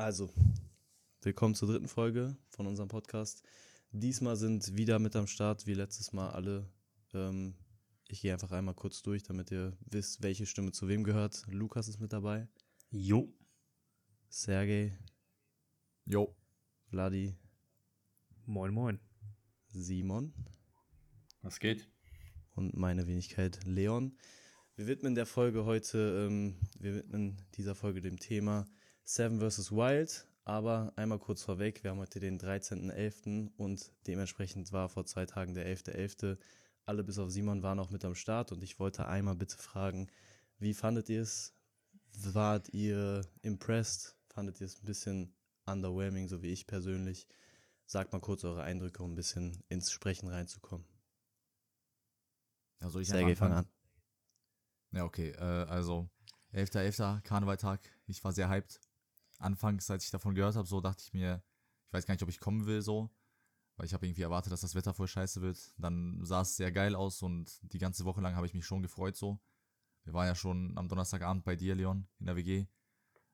Also, willkommen zur dritten Folge von unserem Podcast. Diesmal sind wieder mit am Start, wie letztes Mal alle. Ähm, ich gehe einfach einmal kurz durch, damit ihr wisst, welche Stimme zu wem gehört. Lukas ist mit dabei. Jo. Sergej. Jo. Vladi. Moin, moin. Simon. Was geht? Und meine Wenigkeit Leon. Wir widmen der Folge heute, ähm, wir widmen dieser Folge dem Thema Seven vs. Wild. Aber einmal kurz vorweg, wir haben heute den 13.11. und dementsprechend war vor zwei Tagen der 11.11. Alle bis auf Simon waren auch mit am Start und ich wollte einmal bitte fragen, wie fandet ihr es? Wart ihr impressed? Fandet ihr es ein bisschen underwhelming, so wie ich persönlich? Sagt mal kurz eure Eindrücke, um ein bisschen ins Sprechen reinzukommen. Also ich Sergej, fang an. Ja, okay. Äh, also 11.11. Karnevaltag. Ich war sehr hyped. Anfangs, als ich davon gehört habe, so dachte ich mir, ich weiß gar nicht, ob ich kommen will, so. Weil ich habe irgendwie erwartet, dass das Wetter voll scheiße wird. Dann sah es sehr geil aus und die ganze Woche lang habe ich mich schon gefreut, so. Wir waren ja schon am Donnerstagabend bei dir, Leon, in der WG.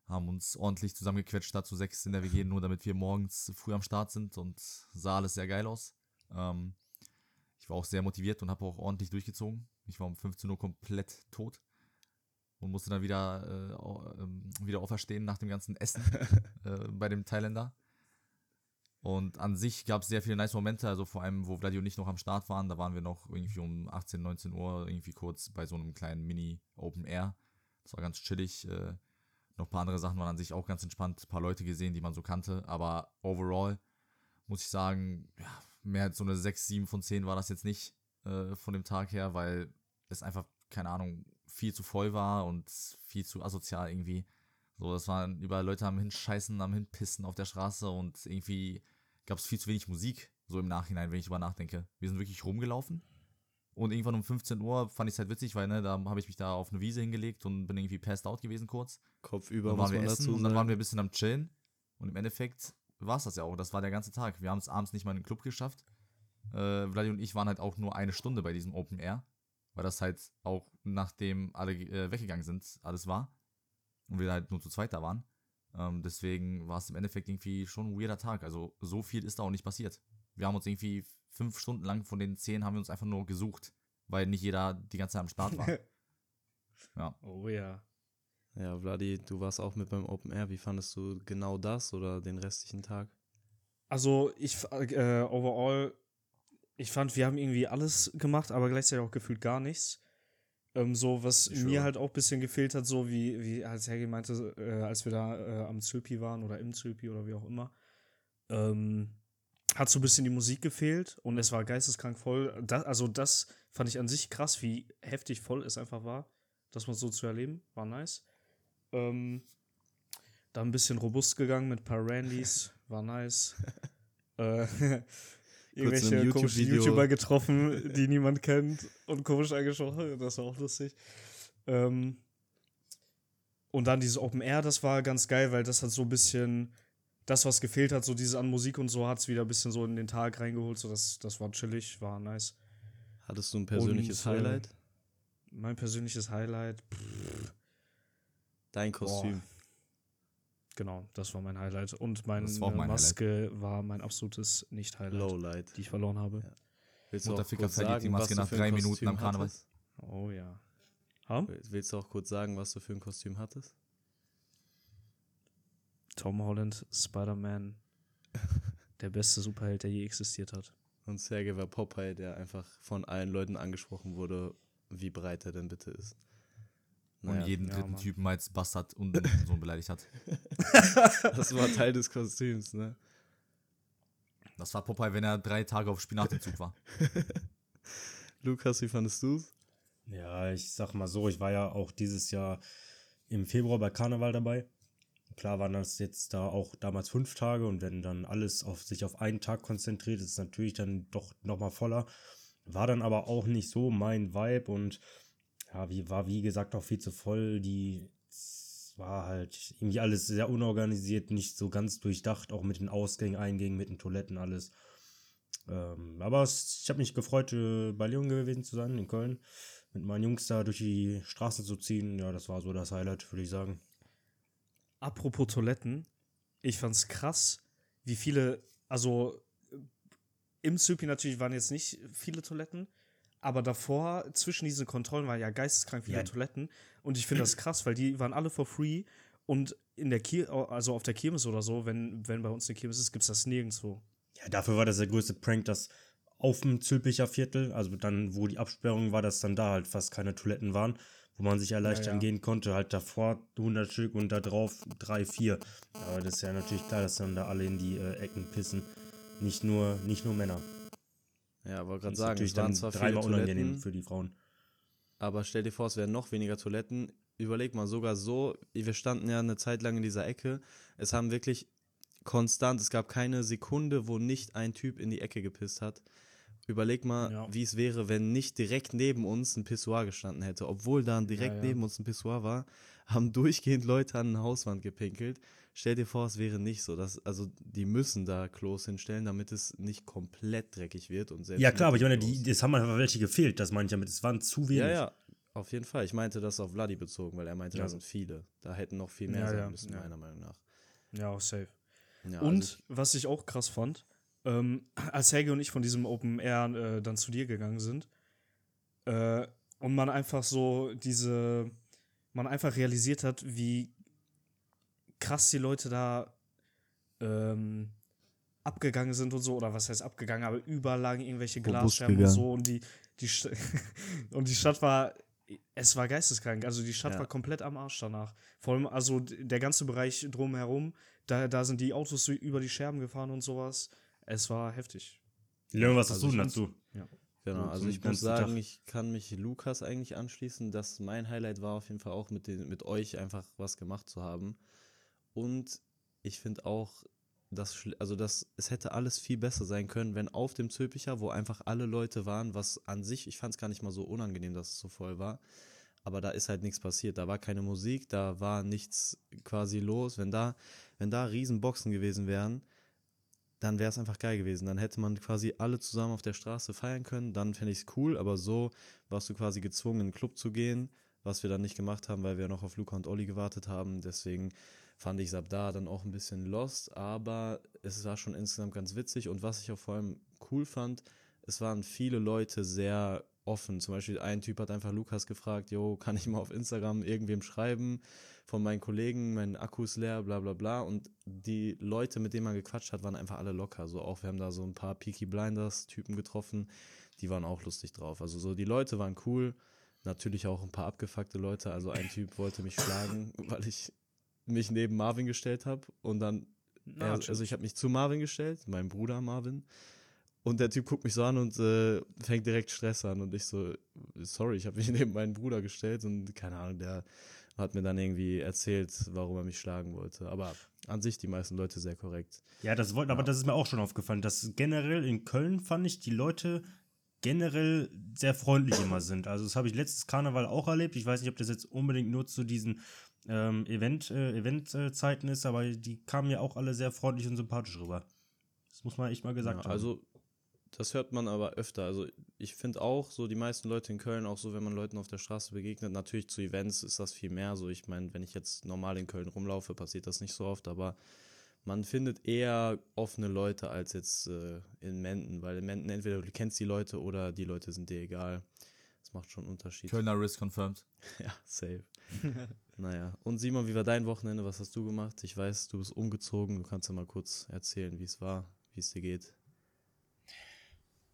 Haben uns ordentlich zusammengequetscht, dazu sechs in der WG, nur damit wir morgens früh am Start sind und sah alles sehr geil aus. Ähm, ich war auch sehr motiviert und habe auch ordentlich durchgezogen. Ich war um 15 Uhr komplett tot und musste dann wieder, äh, ähm, wieder auferstehen nach dem ganzen Essen äh, bei dem Thailänder. Und an sich gab es sehr viele nice Momente, also vor allem, wo Vladi und ich noch am Start waren, da waren wir noch irgendwie um 18, 19 Uhr irgendwie kurz bei so einem kleinen Mini-Open Air. Das war ganz chillig. Äh, noch ein paar andere Sachen waren an sich auch ganz entspannt. Ein paar Leute gesehen, die man so kannte. Aber overall muss ich sagen, ja, mehr als so eine 6, 7 von 10 war das jetzt nicht äh, von dem Tag her, weil es einfach, keine Ahnung, viel zu voll war und viel zu asozial irgendwie. So, das waren überall Leute am Hinscheißen, am Hinpissen auf der Straße und irgendwie gab es viel zu wenig Musik, so im Nachhinein, wenn ich drüber nachdenke. Wir sind wirklich rumgelaufen und irgendwann um 15 Uhr fand ich es halt witzig, weil ne, da habe ich mich da auf eine Wiese hingelegt und bin irgendwie passed out gewesen kurz. Kopf über, dann waren wir essen und dann waren wir ein bisschen am Chillen und im Endeffekt war es das ja auch. Das war der ganze Tag. Wir haben es abends nicht mal in den Club geschafft. Äh, Vladi und ich waren halt auch nur eine Stunde bei diesem Open Air, weil das halt auch nachdem alle äh, weggegangen sind, alles war und wir halt nur zu zweit da waren. Ähm, deswegen war es im Endeffekt irgendwie schon ein weirder Tag. Also so viel ist da auch nicht passiert. Wir haben uns irgendwie fünf Stunden lang von den zehn haben wir uns einfach nur gesucht, weil nicht jeder die ganze Zeit am Start war. ja. Oh ja. Ja, Vladi, du warst auch mit beim Open Air. Wie fandest du genau das oder den restlichen Tag? Also, ich, äh, overall, ich fand, wir haben irgendwie alles gemacht, aber gleichzeitig auch gefühlt gar nichts. Ähm, so, was ich mir halt auch ein bisschen gefehlt hat, so wie, wie als Hergi meinte, äh, als wir da äh, am Zülpi waren oder im Zülpi oder wie auch immer, ähm, hat so ein bisschen die Musik gefehlt und es war geisteskrank voll. Das, also, das fand ich an sich krass, wie heftig voll es einfach war, das mal so zu erleben. War nice. Ähm, da ein bisschen robust gegangen mit ein paar Randys, war nice. äh, irgendwelche YouTube komischen YouTuber getroffen, die niemand kennt und komisch angesprochen, das war auch lustig. Ähm, und dann dieses Open Air, das war ganz geil, weil das hat so ein bisschen das, was gefehlt hat, so dieses an Musik und so, hat es wieder ein bisschen so in den Tag reingeholt. So, das, das war chillig, war nice. Hattest du ein persönliches und, Highlight? Äh, mein persönliches Highlight. Pff, Dein Kostüm. Boah. Genau, das war mein Highlight. Und meine mein Maske Highlight. war mein absolutes Nicht-Highlight, Lowlight. die ich verloren habe. Ja. Willst du auch kurz sagen, die Maske nach drei Minuten am Karneval? Oh ja. Hm? Willst du auch kurz sagen, was du für ein Kostüm hattest? Tom Holland, Spider-Man, der beste Superheld, der je existiert hat. Und Sergei war Popeye, der einfach von allen Leuten angesprochen wurde, wie breit er denn bitte ist. Naja, und jeden ja, dritten Mann. Typen als Bastard und so beleidigt hat. das war Teil des Kostüms, ne? Das war Popeye, wenn er drei Tage auf Spinatentzug war. Lukas, wie fandest du's? Ja, ich sag mal so, ich war ja auch dieses Jahr im Februar bei Karneval dabei. Klar waren das jetzt da auch damals fünf Tage und wenn dann alles auf sich auf einen Tag konzentriert, ist es natürlich dann doch nochmal voller. War dann aber auch nicht so mein Vibe und ja, wie, war wie gesagt auch viel zu voll. Die war halt irgendwie alles sehr unorganisiert, nicht so ganz durchdacht, auch mit den Ausgängen, Eingängen, mit den Toiletten, alles. Ähm, aber es, ich habe mich gefreut, äh, bei Leon gewesen zu sein, in Köln. Mit meinen Jungs da durch die Straße zu ziehen. Ja, das war so das Highlight, würde ich sagen. Apropos Toiletten. ich fand's krass, wie viele, also im Zypi natürlich waren jetzt nicht viele Toiletten, aber davor, zwischen diesen Kontrollen, waren ja geisteskrank viele Ja. Toiletten. Und ich finde das krass, weil die waren alle for free. Und in der Kir also auf der Kirmes oder so, wenn, wenn bei uns eine Kirmes ist, gibt's das nirgendwo. Ja, dafür war das der größte Prank, dass auf dem Zülpicher Viertel, also dann, wo die Absperrung war, dass dann da halt fast keine Toiletten waren, wo man sich erleichtern ja. gehen konnte. Halt davor 100 Stück und da drauf 3, 4. Aber das ist ja natürlich klar, dass dann da alle in die äh, Ecken pissen. Nicht nur, nicht nur Männer. Ja, wollte gerade sagen, es waren zwar viele dreimal unangenehm Toiletten, für die Frauen. aber stell dir vor, es wären noch weniger Toiletten. Überleg mal, sogar so, wir standen ja eine Zeit lang in dieser Ecke. Es haben wirklich konstant, es gab keine Sekunde, wo nicht ein Typ in die Ecke gepisst hat. Überleg mal, Ja. wie es wäre, wenn nicht direkt neben uns ein Pissoir gestanden hätte. Obwohl da direkt ja. neben uns ein Pissoir war, haben durchgehend Leute an eine Hauswand gepinkelt. Stell dir vor, es wäre nicht so. Dass, also die müssen da Klos hinstellen, damit es nicht komplett dreckig wird. Und Ja, klar, aber ich meine, die, es haben einfach welche gefehlt, das meine ich damit. Es waren zu wenig. ja, ja, auf jeden Fall. Ich meinte das auf Vladi bezogen, weil er meinte, Ja. da sind viele. Da hätten noch viel mehr Ja, sein ja, müssen, ja. meiner Meinung nach. Ja, auch safe. Ja, und also was ich auch krass fand, ähm, als Helge und ich von diesem Open Air äh, dann zu dir gegangen sind äh, und man einfach so diese, man einfach realisiert hat, wie krass die Leute da ähm, abgegangen sind und so, oder was heißt abgegangen, aber überall lagen irgendwelche Glasscherben und so und die, die St und die Stadt war, es war geisteskrank, also die Stadt Ja. war komplett am Arsch danach. Vor allem, also der ganze Bereich drumherum, da, da sind die Autos so über die Scherben gefahren und sowas. Es war heftig. Leon, was hast Also du dazu? Genau, So also ich muss sagen, Tag. ich kann mich Lukas eigentlich anschließen, dass mein Highlight war auf jeden Fall auch mit, den, mit euch einfach was gemacht zu haben. Und ich finde auch, dass, also das, es hätte alles viel besser sein können, wenn auf dem Zülpicher, wo einfach alle Leute waren, was an sich, ich fand es gar nicht mal so unangenehm, dass es so voll war. Aber da ist halt nichts passiert. Da war keine Musik, da war nichts quasi los. Wenn da, wenn da Riesenboxen gewesen wären, dann wäre es einfach geil gewesen. Dann hätte man quasi alle zusammen auf der Straße feiern können. Dann fände ich es cool, aber so warst du quasi gezwungen, in den Club zu gehen, was wir dann nicht gemacht haben, weil wir noch auf Luca und Olli gewartet haben. Deswegen fand ich ab da dann auch ein bisschen lost, aber es war schon insgesamt ganz witzig. Und was ich auch vor allem cool fand, es waren viele Leute sehr offen. Zum Beispiel ein Typ hat einfach Lukas gefragt, jo, kann ich mal auf Instagram irgendwem schreiben von meinen Kollegen, mein Akku ist leer, bla bla bla. Und die Leute, mit denen man gequatscht hat, waren einfach alle locker. So auch, wir haben da so ein paar Peaky Blinders Typen getroffen, die waren auch lustig drauf. Also so, die Leute waren cool. Natürlich auch ein paar abgefuckte Leute. Also ein Typ wollte mich schlagen, weil ich mich neben Marvin gestellt habe. Und dann, er, also ich habe mich zu Marvin gestellt, meinem Bruder Marvin. Und der Typ guckt mich so an und äh, fängt direkt Stress an. Und ich so, sorry, ich habe mich neben meinen Bruder gestellt und keine Ahnung, der hat mir dann irgendwie erzählt, warum er mich schlagen wollte. Aber an sich die meisten Leute sehr korrekt. Ja, das wollten, aber das ist mir auch schon aufgefallen, dass generell in Köln fand ich die Leute generell sehr freundlich immer sind. Also das habe ich letztes Karneval auch erlebt. Ich weiß nicht, ob das jetzt unbedingt nur zu diesen ähm, Event, äh, Eventzeiten ist, aber die kamen ja auch alle sehr freundlich und sympathisch rüber. Das muss man echt mal gesagt Ja, haben. also das hört man aber öfter. Also ich finde auch so die meisten Leute in Köln, auch so wenn man Leuten auf der Straße begegnet, natürlich zu Events ist das viel mehr. So ich meine, wenn ich jetzt normal in Köln rumlaufe, passiert das nicht so oft, aber man findet eher offene Leute als jetzt äh, in Menden, weil in Menden entweder du kennst die Leute oder die Leute sind dir egal. Das macht schon einen Unterschied. Kölner Risk confirmed. Ja, safe. naja. Und Simon, wie war dein Wochenende? Was hast du gemacht? Ich weiß, du bist umgezogen. Du kannst ja mal kurz erzählen, wie es war, wie es dir geht.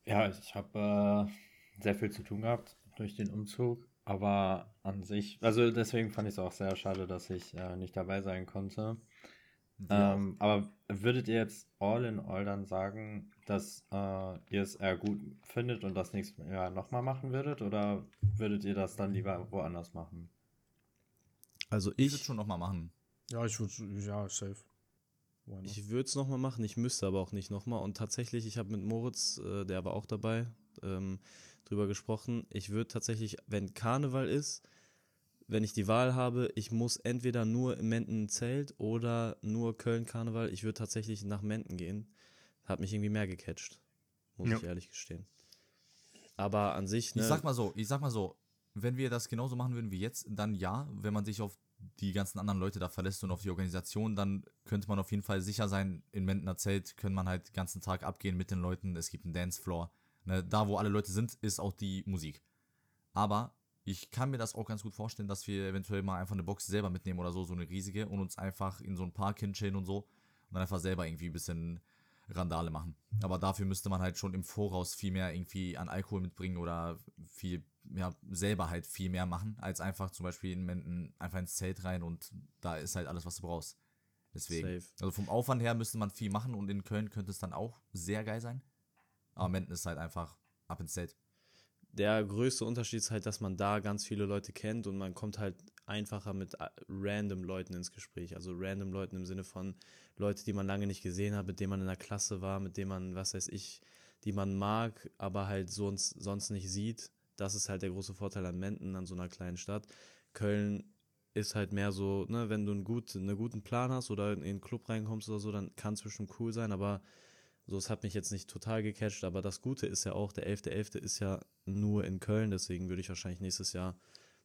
Ja, ich habe äh, sehr viel zu tun gehabt durch den Umzug, aber an sich, also deswegen fand ich es auch sehr schade, dass ich äh, nicht dabei sein konnte. Ja. Ähm, aber würdet ihr jetzt all in all dann sagen, dass äh, ihr es eher gut findet und das nächste Jahr nochmal machen würdet? Oder würdet ihr das dann lieber woanders machen? Also ich ich, würde schon nochmal machen. Ja, ich würde, ja, safe. Ich würde es nochmal machen, ich müsste aber auch nicht nochmal. Und tatsächlich, ich habe mit Moritz, äh, der war auch dabei, ähm, drüber gesprochen. Ich würde tatsächlich, wenn Karneval ist, wenn ich die Wahl habe, ich muss entweder nur im Menden Zelt oder nur Köln-Karneval. Ich würde tatsächlich nach Menden gehen. Hat mich irgendwie mehr gecatcht, muss Ja. ich ehrlich gestehen. Aber an sich, ne, Ich sag mal so, ich sag mal so, wenn wir das genauso machen würden wie jetzt, dann ja, wenn man sich auf die ganzen anderen Leute da verlässt und auf die Organisation, dann könnte man auf jeden Fall sicher sein, in Mentener Zelt können man halt den ganzen Tag abgehen mit den Leuten. Es gibt einen Dancefloor. Ne, da, wo alle Leute sind, ist auch die Musik. Aber ich kann mir das auch ganz gut vorstellen, dass wir eventuell mal einfach eine Box selber mitnehmen oder so, so eine riesige und uns einfach in so einen Park hinchillen und so und dann einfach selber irgendwie ein bisschen Randale machen. Aber dafür müsste man halt schon im Voraus viel mehr irgendwie an Alkohol mitbringen oder viel, ja, selber halt viel mehr machen, als einfach zum Beispiel in Menden einfach ins Zelt rein und da ist halt alles, was du brauchst. Deswegen. Safe. Also vom Aufwand her müsste man viel machen und in Köln könnte es dann auch sehr geil sein. Aber Menden ist halt einfach ab ins Zelt. Der größte Unterschied ist halt, dass man da ganz viele Leute kennt und man kommt halt einfacher mit äh, random Leuten ins Gespräch. Also random Leuten im Sinne von Leute, die man lange nicht gesehen hat, mit denen man in der Klasse war, mit denen man, was weiß ich, die man mag, aber halt sonst, sonst nicht sieht. Das ist halt der große Vorteil an Menden, an so einer kleinen Stadt. Köln ist halt mehr so, ne, wenn du einen, gut, einen guten Plan hast oder in einen Club reinkommst oder so, dann kann es bestimmt cool sein, aber so, es hat mich jetzt nicht total gecatcht, aber das Gute ist ja auch, der 11.11. .11. ist ja nur in Köln, deswegen würde ich wahrscheinlich nächstes Jahr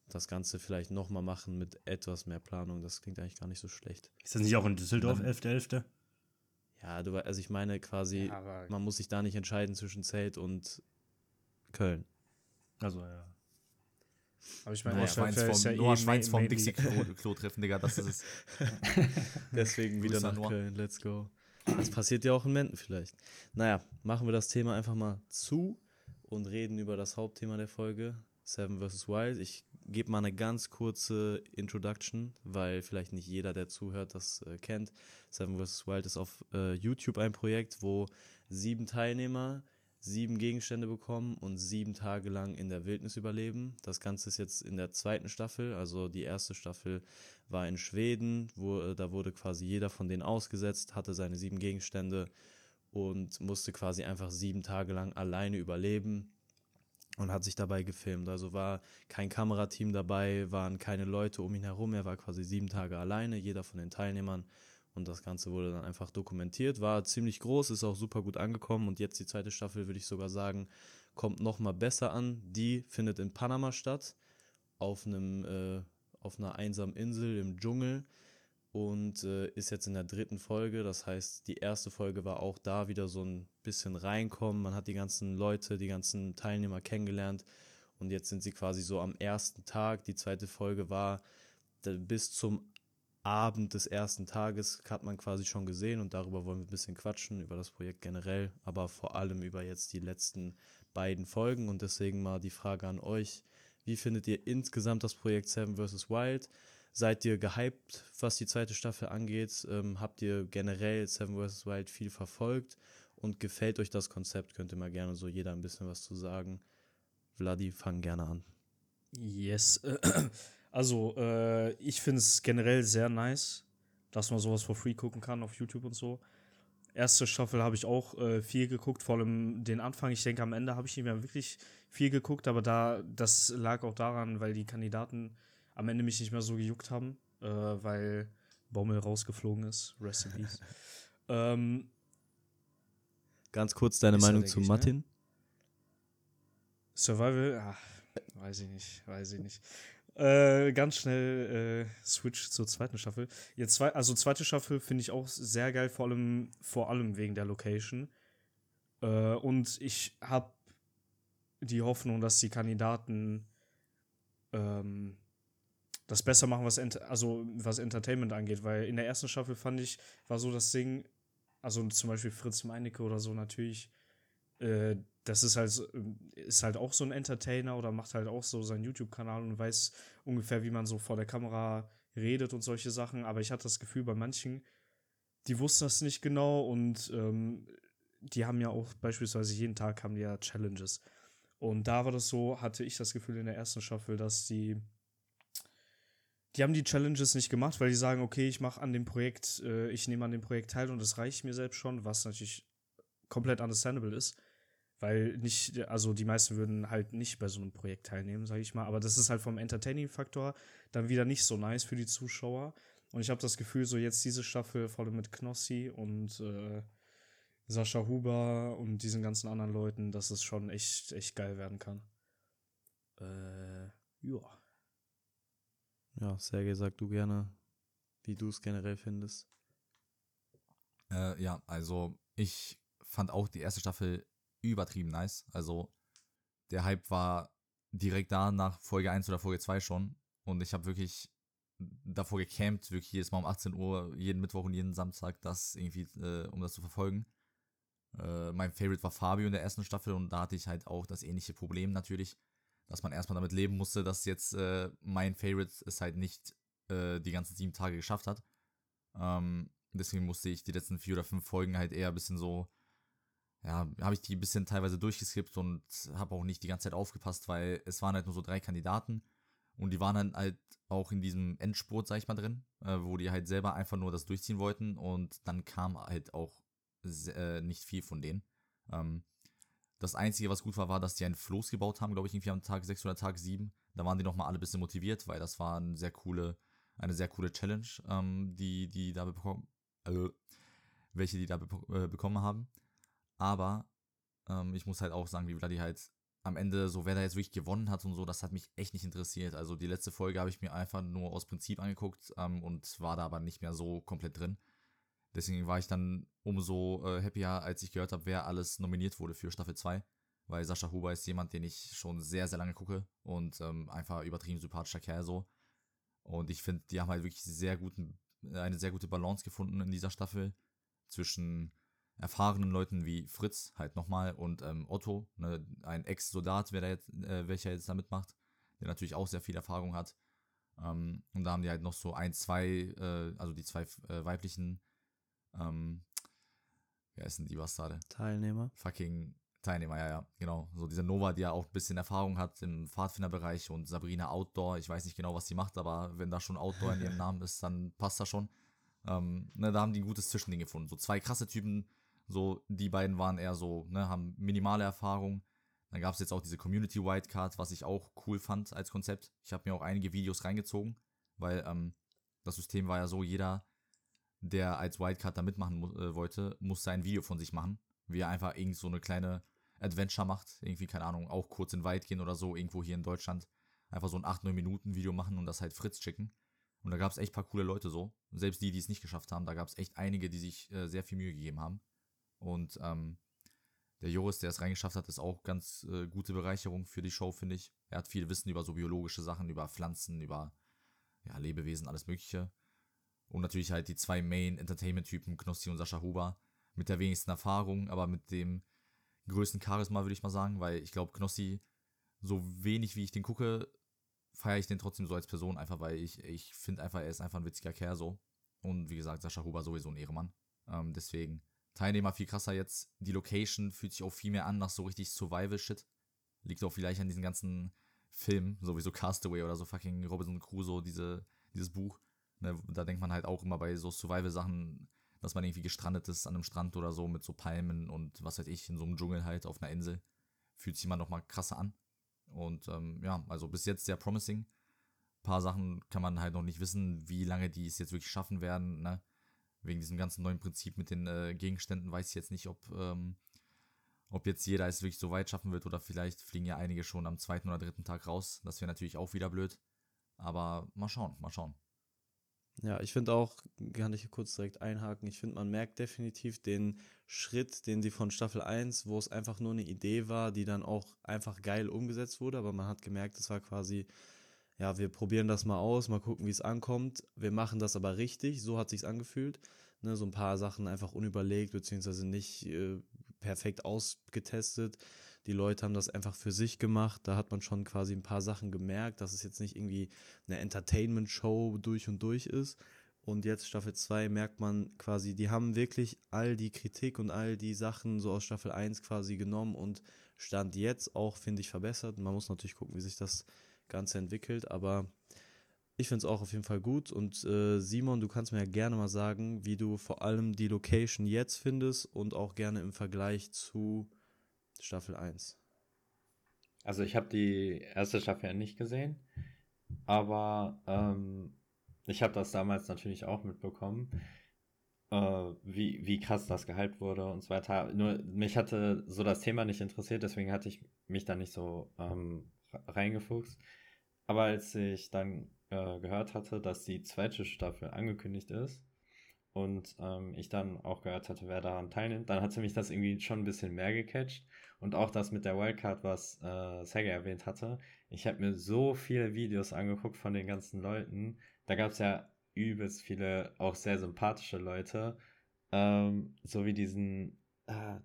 das Ganze vielleicht nochmal machen mit etwas mehr Planung. Das klingt eigentlich gar nicht so schlecht. Ist das nicht auch in Düsseldorf 11.11.? Ja, du, wei- also ich meine quasi, Ja, man muss sich da nicht entscheiden zwischen Zelt und Köln. Also, ja. Aber ich meine, Noah Schweins vom, ja Noah eh Schweins ma- vom Dixie-Klo treffen, Digga, das ist es. Deswegen wieder nach Noah. Köln, let's go. Das passiert ja auch in Menden vielleicht. Naja, machen wir das Thema einfach mal zu und reden über das Hauptthema der Folge, Seven vs. Wild. Ich gebe mal eine ganz kurze Introduction, weil vielleicht nicht jeder, der zuhört, das äh, kennt. Seven vs. Wild ist auf äh, YouTube ein Projekt, wo sieben Teilnehmer sieben Gegenstände bekommen und sieben Tage lang in der Wildnis überleben. Das Ganze ist jetzt in der zweiten Staffel, also die erste Staffel war in Schweden, wo äh, da wurde quasi jeder von denen ausgesetzt, hatte seine sieben Gegenstände und musste quasi einfach sieben Tage lang alleine überleben und hat sich dabei gefilmt. Also war kein Kamerateam dabei, waren keine Leute um ihn herum, er war quasi sieben Tage alleine, jeder von den Teilnehmern. Und das Ganze wurde dann einfach dokumentiert, war ziemlich groß, ist auch super gut angekommen. Und jetzt die zweite Staffel, würde ich sogar sagen, kommt noch mal besser an. Die findet in Panama statt, auf einem, äh, auf einer einsamen Insel im Dschungel und äh, ist jetzt in der dritten Folge. Das heißt, die erste Folge war auch da wieder so ein bisschen reinkommen. Man hat die ganzen Leute, die ganzen Teilnehmer kennengelernt und jetzt sind sie quasi so am ersten Tag. Die zweite Folge war bis zum Abend des ersten Tages hat man quasi schon gesehen und darüber wollen wir ein bisschen quatschen, über das Projekt generell, aber vor allem über jetzt die letzten beiden Folgen und deswegen mal die Frage an euch, wie findet ihr insgesamt das Projekt Seven vs. Wild? Seid ihr gehypt, was die zweite Staffel angeht? Ähm, habt ihr generell Seven vs. Wild viel verfolgt? Und gefällt euch das Konzept? Könnt ihr mal gerne so jeder ein bisschen was zu sagen. Vladi, fang gerne an. Yes. Also, äh, ich finde es generell sehr nice, dass man sowas for free gucken kann auf YouTube und so. Erste Staffel habe ich auch äh, viel geguckt, vor allem den Anfang. Ich denke, am Ende habe ich nicht mehr wirklich viel geguckt, aber da, das lag auch daran, weil die Kandidaten am Ende mich nicht mehr so gejuckt haben, äh, weil Bommel rausgeflogen ist. Rest in peace. ähm, Ganz kurz deine Meinung zu ich, ne? Martin. Survival, ach, weiß ich nicht, weiß ich nicht. Äh, ganz schnell äh, Switch zur zweiten Staffel. Jetzt zwei, also zweite Staffel finde ich auch sehr geil, vor allem, vor allem wegen der Location. Äh, und ich habe die Hoffnung, dass die Kandidaten ähm, das besser machen, was, Ent also, was Entertainment angeht, weil in der ersten Staffel fand ich, war so das Ding, also zum Beispiel Fritz Meinecke oder so natürlich, äh, das ist halt, ist halt auch so ein Entertainer oder macht halt auch so seinen YouTube-Kanal und weiß ungefähr, wie man so vor der Kamera redet und solche Sachen. Aber ich hatte das Gefühl, bei manchen, die wussten das nicht genau und ähm, die haben ja auch beispielsweise jeden Tag haben die ja Challenges. Und da war das so, hatte ich das Gefühl in der ersten Staffel, dass die die haben die Challenges nicht gemacht, weil die sagen, okay, ich mache an dem Projekt, äh, ich nehme an dem Projekt teil und das reicht mir selbst schon, was natürlich komplett understandable ist. Weil nicht, also die meisten würden halt nicht bei so einem Projekt teilnehmen, sage ich mal. Aber das ist halt vom Entertaining-Faktor dann wieder nicht so nice für die Zuschauer. Und ich habe das Gefühl, so jetzt diese Staffel, vor allem mit Knossi und äh, Sascha Huber und diesen ganzen anderen Leuten, dass es schon echt, echt geil werden kann. Äh, ja. Ja, Sergej, sag du gerne, wie du es generell findest. Äh, ja, also ich fand auch die erste Staffel übertrieben nice. Also der Hype war direkt da nach Folge 1 oder Folge 2 schon. Und ich habe wirklich davor gecampt, wirklich jedes Mal um 18 Uhr, jeden Mittwoch und jeden Samstag, das irgendwie, äh, um das zu verfolgen. Äh, mein Favorite war Fabio in der ersten Staffel und da hatte ich halt auch das ähnliche Problem natürlich, dass man erstmal damit leben musste, dass jetzt äh, mein Favorite es halt nicht äh, die ganzen sieben Tage geschafft hat. Ähm, deswegen musste ich die letzten vier oder fünf Folgen halt eher ein bisschen so, ja, habe ich die ein bisschen teilweise durchgeskippt und habe auch nicht die ganze Zeit aufgepasst, weil es waren halt nur so drei Kandidaten und die waren dann halt auch in diesem Endspurt, sag ich mal, drin, äh, wo die halt selber einfach nur das durchziehen wollten und dann kam halt auch äh, nicht viel von denen. Ähm, das Einzige, was gut war, war, dass die einen Floß gebaut haben, glaube ich, irgendwie am Tag 6 oder Tag 7. Da waren die nochmal alle ein bisschen motiviert, weil das war eine sehr coole, eine sehr coole Challenge, ähm, die die da bekommen, äh, welche die da be äh, bekommen haben. Aber ähm, ich muss halt auch sagen, wie Vladi halt am Ende, so wer da jetzt wirklich gewonnen hat und so, das hat mich echt nicht interessiert. Also die letzte Folge habe ich mir einfach nur aus Prinzip angeguckt ähm, und war da aber nicht mehr so komplett drin. Deswegen war ich dann umso äh, happier, als ich gehört habe, wer alles nominiert wurde für Staffel 2. Weil Sascha Huber ist jemand, den ich schon sehr, sehr lange gucke und ähm, einfach übertrieben sympathischer Kerl so. Und ich finde, die haben halt wirklich sehr guten, eine sehr gute Balance gefunden in dieser Staffel zwischen erfahrenen Leuten wie Fritz halt nochmal und ähm, Otto, ne, ein Ex-Soldat, äh, welcher jetzt da mitmacht, der natürlich auch sehr viel Erfahrung hat. Ähm, und da haben die halt noch so ein, zwei, äh, also die zwei äh, weiblichen, ähm, wer ist denn die Bastarde? Teilnehmer. Fucking Teilnehmer, ja, ja, genau. So diese Nova, die ja auch ein bisschen Erfahrung hat im Pfadfinderbereich und Sabrina Outdoor. Ich weiß nicht genau, was sie macht, aber wenn da schon Outdoor in ihrem Namen ist, dann passt das schon. Ähm, ne, da haben die ein gutes Zwischending gefunden. So zwei krasse Typen, so, die beiden waren eher so, ne, haben minimale Erfahrung. Dann gab es jetzt auch diese Community Wildcard, was ich auch cool fand als Konzept. Ich habe mir auch einige Videos reingezogen, weil ähm, das System war ja so, jeder, der als Wildcard da mitmachen äh, wollte, musste ein Video von sich machen, wie er einfach irgend so eine kleine Adventure macht, irgendwie, keine Ahnung, auch kurz in Wald gehen oder so, irgendwo hier in Deutschland, einfach so ein 8-9 Minuten Video machen und das halt Fritz schicken. Und da gab es echt paar coole Leute so. Selbst die, die es nicht geschafft haben, da gab es echt einige, die sich äh, sehr viel Mühe gegeben haben. Und ähm, der Joris, der es reingeschafft hat, ist auch ganz äh, gute Bereicherung für die Show, finde ich. Er hat viel Wissen über so biologische Sachen, über Pflanzen, über ja, Lebewesen, alles Mögliche. Und natürlich halt die zwei Main-Entertainment-Typen, Knossi und Sascha Huber, mit der wenigsten Erfahrung, aber mit dem größten Charisma, würde ich mal sagen, weil ich glaube, Knossi, so wenig wie ich den gucke, feiere ich den trotzdem so als Person, einfach weil ich, ich finde einfach, er ist einfach ein witziger Kerl so. Und wie gesagt, Sascha Huber sowieso ein Ehremann. Ähm, deswegen Teilnehmer viel krasser jetzt. Die Location fühlt sich auch viel mehr an nach so richtig Survival-Shit. Liegt auch vielleicht an diesen ganzen Filmen, sowieso Castaway oder so fucking Robinson Crusoe, diese, dieses Buch. Ne, da denkt man halt auch immer bei so Survival-Sachen, dass man irgendwie gestrandet ist an einem Strand oder so mit so Palmen und was weiß ich, in so einem Dschungel halt auf einer Insel. Fühlt sich immer noch mal krasser an. Und ähm, ja, also bis jetzt sehr promising. Ein paar Sachen kann man halt noch nicht wissen, wie lange die es jetzt wirklich schaffen werden. Ne? wegen diesem ganzen neuen Prinzip mit den äh, Gegenständen weiß ich jetzt nicht, ob, ähm, ob jetzt jeder es wirklich so weit schaffen wird oder vielleicht fliegen ja einige schon am zweiten oder dritten Tag raus. Das wäre natürlich auch wieder blöd. Aber mal schauen, mal schauen. Ja, ich finde auch, kann ich kurz direkt einhaken, ich finde, man merkt definitiv den Schritt, den sie von Staffel 1, wo es einfach nur eine Idee war, die dann auch einfach geil umgesetzt wurde, aber man hat gemerkt, es war quasi ja, wir probieren das mal aus, mal gucken, wie es ankommt. Wir machen das aber richtig, so hat sich's angefühlt. Ne, so ein paar Sachen einfach unüberlegt, beziehungsweise nicht äh, perfekt ausgetestet. Die Leute haben das einfach für sich gemacht. Da hat man schon quasi ein paar Sachen gemerkt, dass es jetzt nicht irgendwie eine Entertainment-Show durch und durch ist. Und jetzt Staffel 2 merkt man quasi, die haben wirklich all die Kritik und all die Sachen so aus Staffel 1 quasi genommen und Stand jetzt auch, finde ich, verbessert. Man muss natürlich gucken, wie sich das Ganze entwickelt. Aber ich finde es auch auf jeden Fall gut. Und äh, Simon, du kannst mir ja gerne mal sagen, wie du vor allem die Location jetzt findest und auch gerne im Vergleich zu Staffel 1. Also ich habe die erste Staffel ja nicht gesehen, aber ähm, ich habe das damals natürlich auch mitbekommen, äh, wie, wie krass das gehypt wurde und so weiter. Nur mich hatte so das Thema nicht interessiert, deswegen hatte ich mich da nicht so ähm, reingefuchst. Aber als ich dann äh, gehört hatte, dass die zweite Staffel angekündigt ist und ähm, ich dann auch gehört hatte, wer daran teilnimmt, dann hatte mich das irgendwie schon ein bisschen mehr gecatcht. Und auch das mit der Wildcard, was äh, Sega erwähnt hatte. Ich habe mir so viele Videos angeguckt von den ganzen Leuten. Da gab es ja übelst viele, auch sehr sympathische Leute. Ähm, so wie diesen, äh,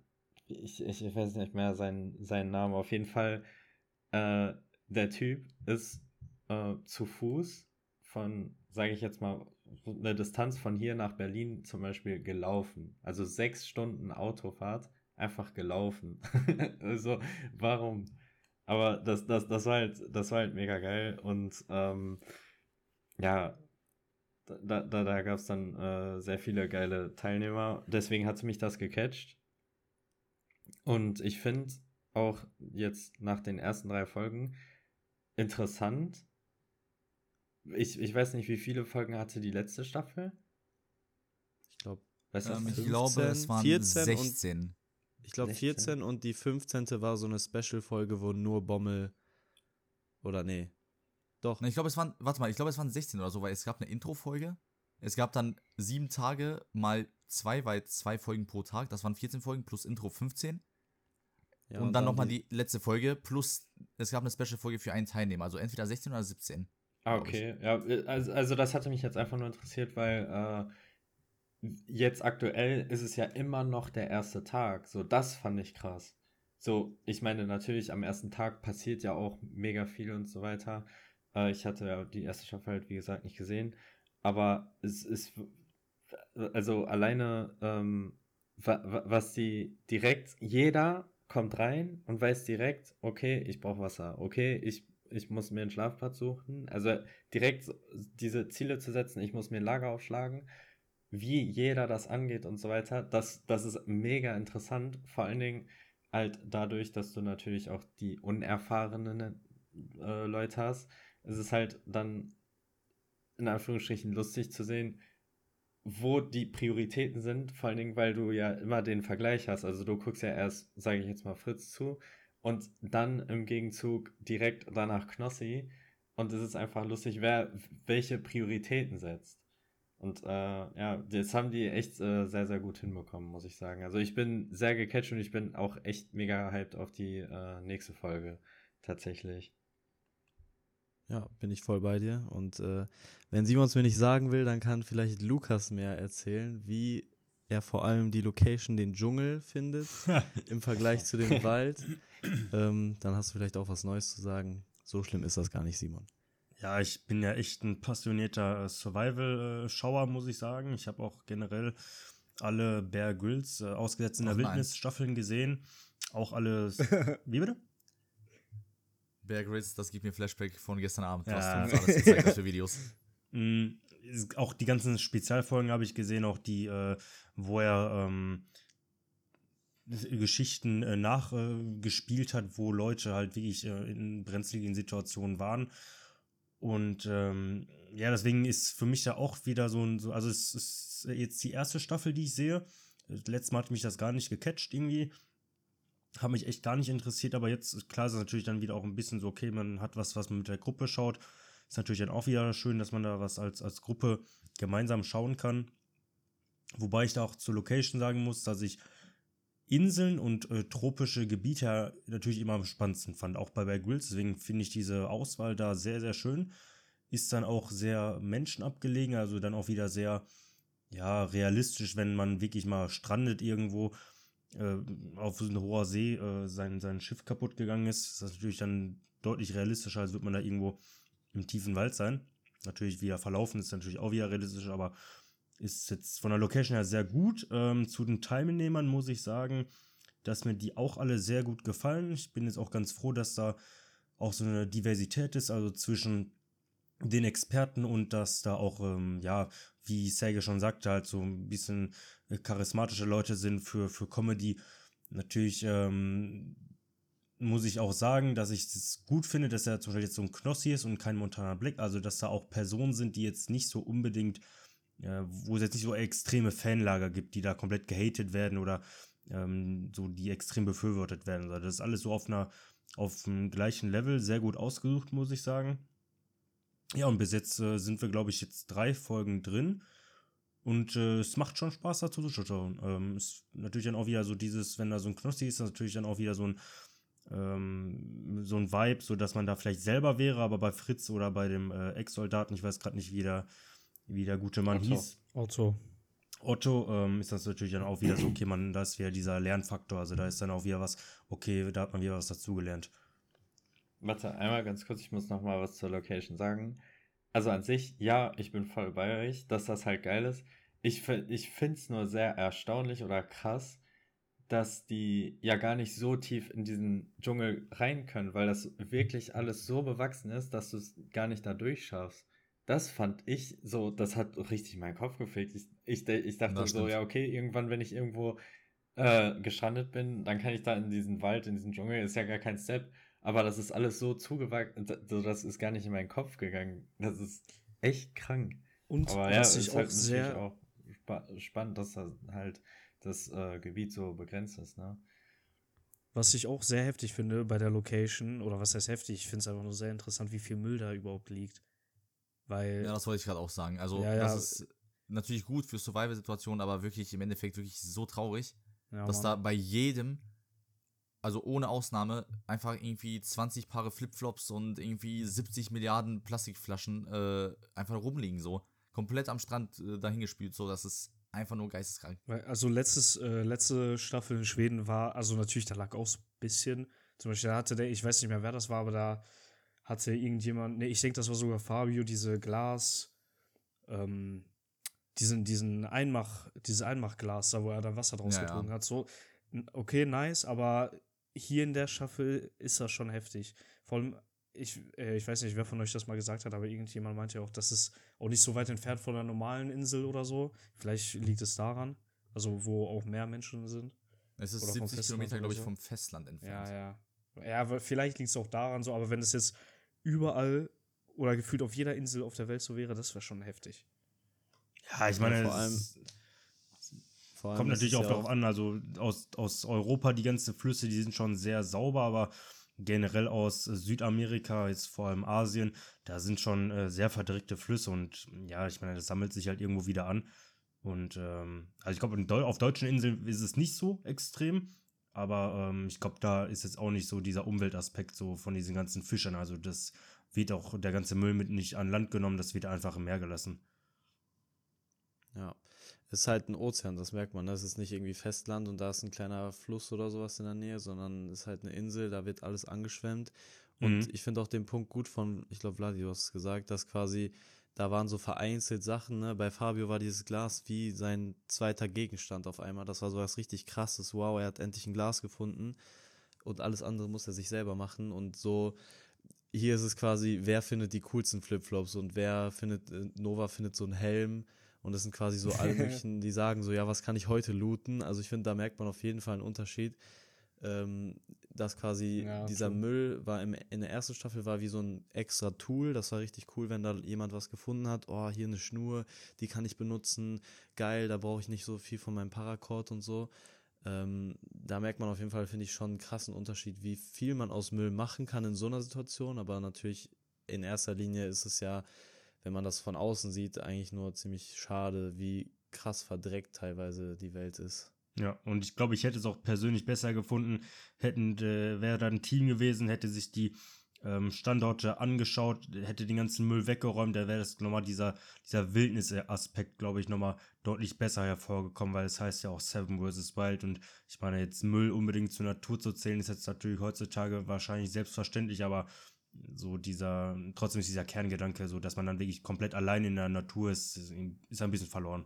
ich, ich, ich weiß nicht mehr seinen, seinen Namen, auf jeden Fall, äh, der Typ ist äh, zu Fuß von, sage ich jetzt mal, eine Distanz von hier nach Berlin zum Beispiel gelaufen. Also sechs Stunden Autofahrt einfach gelaufen. also, warum? Aber das, das, das war halt, das war halt mega geil und ähm, ja, da, da, da gab es dann äh, sehr viele geile Teilnehmer. Deswegen hat mich das gecatcht. Und ich finde auch jetzt nach den ersten drei Folgen interessant. Ich, ich weiß nicht, wie viele Folgen hatte die letzte Staffel? Ich glaube, ähm, ich glaube, es waren 14 16. ich glaube 14 und die 15. war so eine Special-Folge, wo nur Bommel oder nee. Doch. Ich glaube, es waren, warte mal, ich glaube, es waren 16 oder so, weil es gab eine Intro-Folge. Es gab dann sieben Tage mal zwei, weil zwei Folgen pro Tag, das waren 14 Folgen plus Intro 15. Ja, und, und, dann, dann nochmal die, die letzte Folge, plus es gab eine Special-Folge für einen Teilnehmer, also entweder 16 oder 17. Ah, okay. Ja, also, also das hatte mich jetzt einfach nur interessiert, weil äh, jetzt aktuell ist es ja immer noch der erste Tag. So, das fand ich krass. So, ich meine, natürlich am ersten Tag passiert ja auch mega viel und so weiter. Äh, ich hatte ja die erste Staffel halt, wie gesagt, nicht gesehen. Aber es ist, also alleine, ähm, was die direkt, jeder kommt rein und weiß direkt, okay, ich brauche Wasser, okay, ich, ich muss mir einen Schlafplatz suchen. Also direkt diese Ziele zu setzen, ich muss mir ein Lager aufschlagen, wie jeder das angeht und so weiter, das, das ist mega interessant. Vor allen Dingen halt dadurch, dass du natürlich auch die unerfahrenen äh, Leute hast. Es ist halt dann in Anführungsstrichen lustig zu sehen, wo die Prioritäten sind, vor allen Dingen, weil du ja immer den Vergleich hast. Also du guckst ja erst, sage ich jetzt mal, Fritz zu und dann im Gegenzug direkt danach Knossi. Und es ist einfach lustig, wer welche Prioritäten setzt. Und äh, ja, das haben die echt äh, sehr, sehr gut hinbekommen, muss ich sagen. Also ich bin sehr gecatcht und ich bin auch echt mega hyped auf die äh, nächste Folge tatsächlich. Ja, bin ich voll bei dir. Und äh, wenn Simon es mir nicht sagen will, dann kann vielleicht Lukas mehr erzählen, wie er vor allem die Location, den Dschungel findet im Vergleich zu dem Wald. Ähm, dann hast du vielleicht auch was Neues zu sagen. So schlimm ist das gar nicht, Simon. Ja, ich bin ja echt ein passionierter Survival-Schauer, muss ich sagen. Ich habe auch generell alle Bear Grylls, äh, ausgesetzt in der Wildnis-Staffeln gesehen. Auch alle. Wie bitte? Bear Grylls, das gibt mir Flashback von gestern Abend. Ja. Was du uns alles gezeigt hast für Videos. Mm, auch die ganzen Spezialfolgen habe ich gesehen, auch die, äh, wo er ähm, Geschichten äh, nachgespielt äh, hat, wo Leute halt wirklich äh, in brenzligen Situationen waren. Und ähm, ja, deswegen ist für mich da auch wieder so ein, so, also es ist jetzt die erste Staffel, die ich sehe. Letztes Mal hat mich das gar nicht gecatcht irgendwie. Hat mich echt gar nicht interessiert, aber jetzt, klar, ist es natürlich dann wieder auch ein bisschen so, okay, man hat was, was man mit der Gruppe schaut. Ist natürlich dann auch wieder schön, dass man da was als, als Gruppe gemeinsam schauen kann. Wobei ich da auch zur Location sagen muss, dass ich Inseln und äh, tropische Gebiete natürlich immer am spannendsten fand, auch bei Bear Grylls. Deswegen finde ich diese Auswahl da sehr, sehr schön. Ist dann auch sehr menschenabgelegen, also dann auch wieder sehr ja, realistisch, wenn man wirklich mal strandet irgendwo äh, auf so einer hoher See äh, sein, sein Schiff kaputt gegangen ist. Ist das natürlich dann deutlich realistischer, als würde man da irgendwo im tiefen Wald sein. Natürlich wieder verlaufen ist natürlich auch wieder realistisch, aber ist jetzt von der Location her sehr gut. Ähm, zu den Teilnehmern muss ich sagen, dass mir die auch alle sehr gut gefallen. Ich bin jetzt auch ganz froh, dass da auch so eine Diversität ist, also zwischen den Experten und dass da auch, ähm, ja, wie Sage schon sagte, halt so ein bisschen äh, charismatische Leute sind für, für Comedy. Natürlich ähm, muss ich auch sagen, dass ich es gut finde, dass er zum Beispiel jetzt so ein Knossi ist und kein Montana Black, also dass da auch Personen sind, die jetzt nicht so unbedingt, äh, wo es jetzt nicht so extreme Fanlager gibt, die da komplett gehatet werden oder ähm, so die extrem befürwortet werden. Also das ist alles so auf einer auf dem gleichen Level sehr gut ausgesucht, muss ich sagen. Ja, und bis jetzt äh, sind wir, glaube ich, jetzt drei Folgen drin. Und äh, es macht schon Spaß, dazu zu schauen. Ähm, ist natürlich dann auch wieder so dieses, wenn da so ein Knossi ist, natürlich dann auch wieder so ein, ähm, so ein Vibe, so dass man da vielleicht selber wäre, aber bei Fritz oder bei dem äh, Ex-Soldaten, ich weiß gerade nicht, wie der, wie der gute Mann Otto. hieß. Otto. Otto ähm, ist das natürlich dann auch wieder so, okay, man, da ist wieder dieser Lernfaktor, also da ist dann auch wieder was, okay, da hat man wieder was dazugelernt. Warte, einmal ganz kurz, ich muss noch mal was zur Location sagen. Also an sich, ja, ich bin voll bei euch, dass das halt geil ist. Ich, ich finde es nur sehr erstaunlich oder krass, dass die ja gar nicht so tief in diesen Dschungel rein können, weil das wirklich alles so bewachsen ist, dass du es gar nicht da durchschaffst. Das fand ich so, das hat richtig meinen Kopf gefickt. Ich, ich, ich dachte Das so, ja, okay, irgendwann, wenn ich irgendwo äh, gestrandet bin, dann kann ich da in diesen Wald, in diesen Dschungel, ist ja gar kein Step. Aber das ist alles so zugewachsen, so das ist gar nicht in meinen Kopf gegangen. Das ist echt krank. Und Aber ja, was es ich ist halt auch sehr, auch spa spannend, dass da halt das äh, Gebiet so begrenzt ist, ne? was ich auch sehr heftig finde bei der Location, oder was heißt heftig, ich finde es einfach nur sehr interessant, wie viel Müll da überhaupt liegt. Weil, Ja, das wollte ich gerade auch sagen. Also, Ja, ja. das ist natürlich gut für Survival-Situationen, aber wirklich im Endeffekt wirklich so traurig, ja, dass Mann. da bei jedem, also ohne Ausnahme, einfach irgendwie 20 Paare Flipflops und irgendwie 70 Milliarden Plastikflaschen äh, einfach rumliegen, so. Komplett am Strand äh, dahingespült, so. Das ist einfach nur geisteskrank. Also letztes, äh, letzte Staffel in Schweden war, also natürlich, da lag auch so ein bisschen. Zum Beispiel, da hatte der, ich weiß nicht mehr, wer das war, aber da hatte irgendjemand, nee, ich denke, das war sogar Fabio, diese Glas, ähm, diesen, diesen Einmach, dieses Einmachglas, da wo er dann Wasser draus Ja, ja. getrunken hat. So, okay, nice, aber hier in der Staffel ist das schon heftig. Vor allem, ich, äh, ich weiß nicht, wer von euch das mal gesagt hat, aber irgendjemand meinte ja auch, das ist auch nicht so weit entfernt von einer normalen Insel oder so. Vielleicht liegt es daran, also wo auch mehr Menschen sind. Es ist Oder vom 70 Festland Kilometer, glaube ich, vom Festland entfernt. Ja, ja. Ja, aber vielleicht liegt es auch daran so, aber wenn es jetzt überall oder gefühlt auf jeder Insel auf der Welt so wäre, das wäre schon heftig. Ja, ich meine, vor es allem- Vor allem kommt natürlich es auch ja darauf an, also aus, aus Europa, die ganzen Flüsse, die sind schon sehr sauber, aber generell aus Südamerika, jetzt vor allem Asien, da sind schon äh, sehr verdreckte Flüsse und ja, ich meine, das sammelt sich halt irgendwo wieder an. Und ähm, also ich glaube, auf deutschen Inseln ist es nicht so extrem, aber ähm, ich glaube, da ist jetzt auch nicht so dieser Umweltaspekt so von diesen ganzen Fischern. Also das wird auch der ganze Müll mit nicht an Land genommen, das wird einfach im Meer gelassen. Ja, ist halt ein Ozean, das merkt man. Das ist nicht irgendwie Festland und da ist ein kleiner Fluss oder sowas in der Nähe, sondern es ist halt eine Insel, da wird alles angeschwemmt. Und Mhm. ich finde auch den Punkt gut von, ich glaube, Vladi, du hast es gesagt, dass quasi, da waren so vereinzelt Sachen, ne? Bei Fabio war dieses Glas wie sein zweiter Gegenstand auf einmal. Das war so was richtig krasses. Wow, er hat endlich ein Glas gefunden und alles andere muss er sich selber machen. Und so, hier ist es quasi, wer findet die coolsten Flipflops und wer findet, äh, Nova findet so einen Helm. Und das sind quasi so alle möglichen, die sagen so, ja, was kann ich heute looten? Also ich finde, da merkt man auf jeden Fall einen Unterschied. Ähm, dass quasi Ja, dieser. Müll war im, in der ersten Staffel war wie so ein extra Tool. Das war richtig cool, wenn da jemand was gefunden hat. Oh, hier eine Schnur, die kann ich benutzen. Geil, da brauche ich nicht so viel von meinem Paracord und so. Ähm, da merkt man auf jeden Fall, finde ich, schon einen krassen Unterschied, wie viel man aus Müll machen kann in so einer Situation. Aber natürlich in erster Linie ist es ja, wenn man das von außen sieht, eigentlich nur ziemlich schade, wie krass verdreckt teilweise die Welt ist. Ja, und ich glaube, ich hätte es auch persönlich besser gefunden, hätten, äh, wäre da ein Team gewesen, hätte sich die ähm, Standorte angeschaut, hätte den ganzen Müll weggeräumt, da wäre das nochmal dieser, dieser Wildnisaspekt, glaube ich, nochmal deutlich besser hervorgekommen, weil es heißt ja auch Seven vs. Wild und ich meine, jetzt Müll unbedingt zur Natur zu zählen, ist jetzt natürlich heutzutage wahrscheinlich selbstverständlich, aber so dieser, trotzdem ist dieser Kerngedanke, so dass man dann wirklich komplett allein in der Natur ist, ist ein bisschen verloren.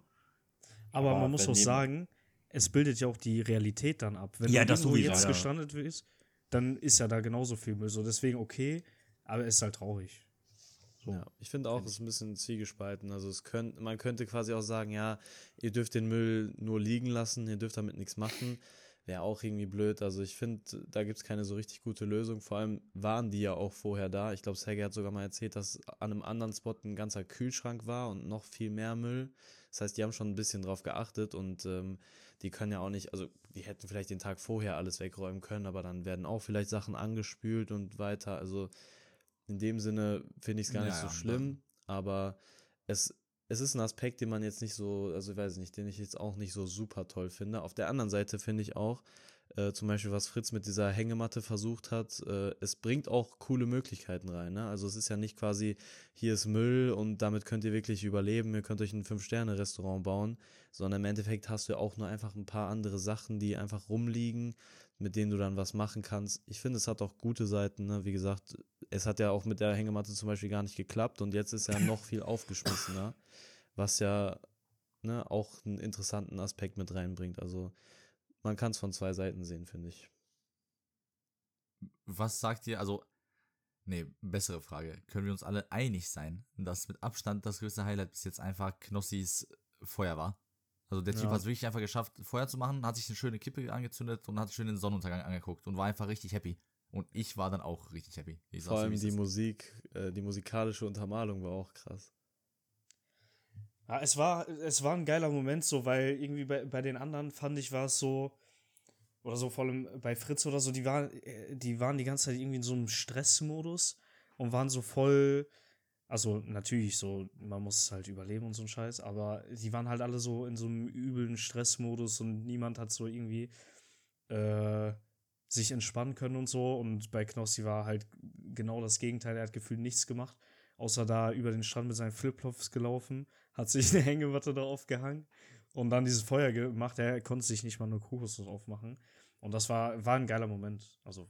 Aber, Aber man muss auch sagen, es bildet ja auch die Realität dann ab. Wenn Ja, du das irgendwo sowieso, jetzt ja. gestrandet wirst, dann ist ja da genauso viel Müll. So, deswegen okay, aber es ist halt traurig. So. Ja, ich finde auch, es ist ein bisschen zwiegespalten. Also es könnt, man könnte quasi auch sagen, ja, ihr dürft den Müll nur liegen lassen, ihr dürft damit nichts machen. Wäre auch irgendwie blöd. Also ich finde, da gibt es keine so richtig gute Lösung. Vor allem waren die ja auch vorher da. Ich glaube, Sergei hat sogar mal erzählt, dass an einem anderen Spot ein ganzer Kühlschrank war und noch viel mehr Müll. Das heißt, die haben schon ein bisschen drauf geachtet und ähm, die können ja auch nicht, also die hätten vielleicht den Tag vorher alles wegräumen können, aber dann werden auch vielleicht Sachen angespült und weiter. Also in dem Sinne finde ich es gar Ja, nicht so schlimm, aber es, es ist ein Aspekt, den man jetzt nicht so, also ich weiß nicht, den ich jetzt auch nicht so super toll finde. Auf der anderen Seite finde ich auch, äh, zum Beispiel, was Fritz mit dieser Hängematte versucht hat, äh, es bringt auch coole Möglichkeiten rein. Ne? Also es ist ja nicht quasi, hier ist Müll und damit könnt ihr wirklich überleben, ihr könnt euch ein Fünf-Sterne-Restaurant bauen, sondern im Endeffekt hast du ja auch nur einfach ein paar andere Sachen, die einfach rumliegen, mit denen du dann was machen kannst. Ich finde, es hat auch gute Seiten. Ne? Wie gesagt, es hat ja auch mit der Hängematte zum Beispiel gar nicht geklappt und jetzt ist ja noch viel aufgeschmissener, was ja ne, auch einen interessanten Aspekt mit reinbringt. Also man kann es von zwei Seiten sehen, finde ich. Was sagt ihr, also, nee, bessere Frage. Können wir uns alle einig sein, dass mit Abstand das größte Highlight bis jetzt einfach Knossis Feuer war? Also der Typ Ja. hat es wirklich einfach geschafft, Feuer zu machen, hat sich eine schöne Kippe angezündet und hat schön den Sonnenuntergang angeguckt und war einfach richtig happy. Und ich war dann auch richtig happy. Ich Vor allem die. Musik, äh, die musikalische Untermalung war auch krass. Ja, es war, es war ein geiler Moment, so, weil irgendwie bei, bei den anderen fand ich, war es so, oder so vor allem bei Fritz oder so, die waren, äh, die waren die ganze Zeit irgendwie in so einem Stressmodus und waren so voll, also natürlich so, man muss halt überleben und so ein Scheiß, aber die waren halt alle so in so einem üblen Stressmodus und niemand hat so irgendwie äh, sich entspannen können und so. Und bei Knossi war halt genau das Gegenteil. Er hat gefühlt nichts gemacht, außer da über den Strand mit seinen Flipflops gelaufen, hat sich eine Hängematte da aufgehangen und dann dieses Feuer gemacht. Er konnte sich nicht mal eine Kokosnuss aufmachen. Und das war, war ein geiler Moment. Also.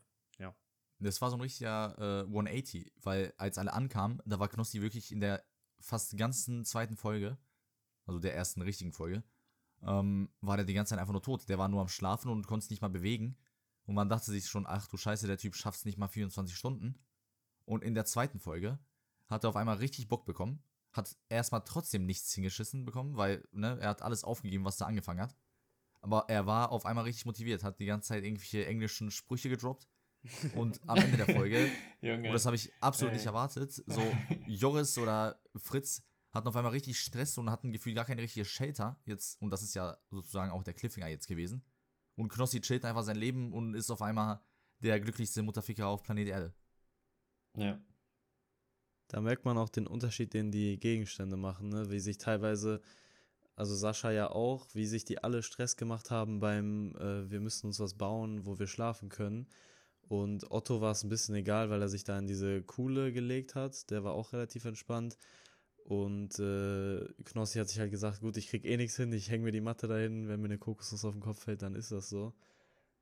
Das war so ein richtiger äh, 180, weil als alle ankamen, da war Knossi wirklich in der fast ganzen zweiten Folge, also der ersten richtigen Folge, ähm, war der die ganze Zeit einfach nur tot. Der war nur am Schlafen und konnte sich nicht mal bewegen. Und man dachte sich schon, ach du Scheiße, der Typ schafft es nicht mal 24 Stunden. Und in der zweiten Folge hat er auf einmal richtig Bock bekommen, hat erstmal trotzdem nichts hingeschissen bekommen, weil ne, er hat alles aufgegeben, was da angefangen hat. Aber er war auf einmal richtig motiviert, hat die ganze Zeit irgendwelche englischen Sprüche gedroppt. Und am Ende der Folge Junge. und das habe ich absolut nicht erwartet. So, Joris oder Fritz hatten auf einmal richtig Stress und hatten gefühlt gar keine richtige Shelter jetzt. Und das ist ja sozusagen auch der Cliffhanger jetzt gewesen. Und Knossi chillt einfach sein Leben und ist auf einmal der glücklichste Mutterficker auf Planet Erde. ja. Da merkt man auch den Unterschied, den die Gegenstände machen, ne? wie sich teilweise, also Sascha ja auch, wie sich die alle Stress gemacht haben beim, äh, wir müssen uns was bauen, wo wir schlafen können. Und Otto war es ein bisschen egal, weil er sich da in diese Kuhle gelegt hat. Der war auch relativ entspannt. Und äh, Knossi hat sich halt gesagt, gut, ich krieg eh nichts hin, ich hänge mir die Matte dahin, wenn mir eine Kokosnuss auf den Kopf fällt, dann ist das so.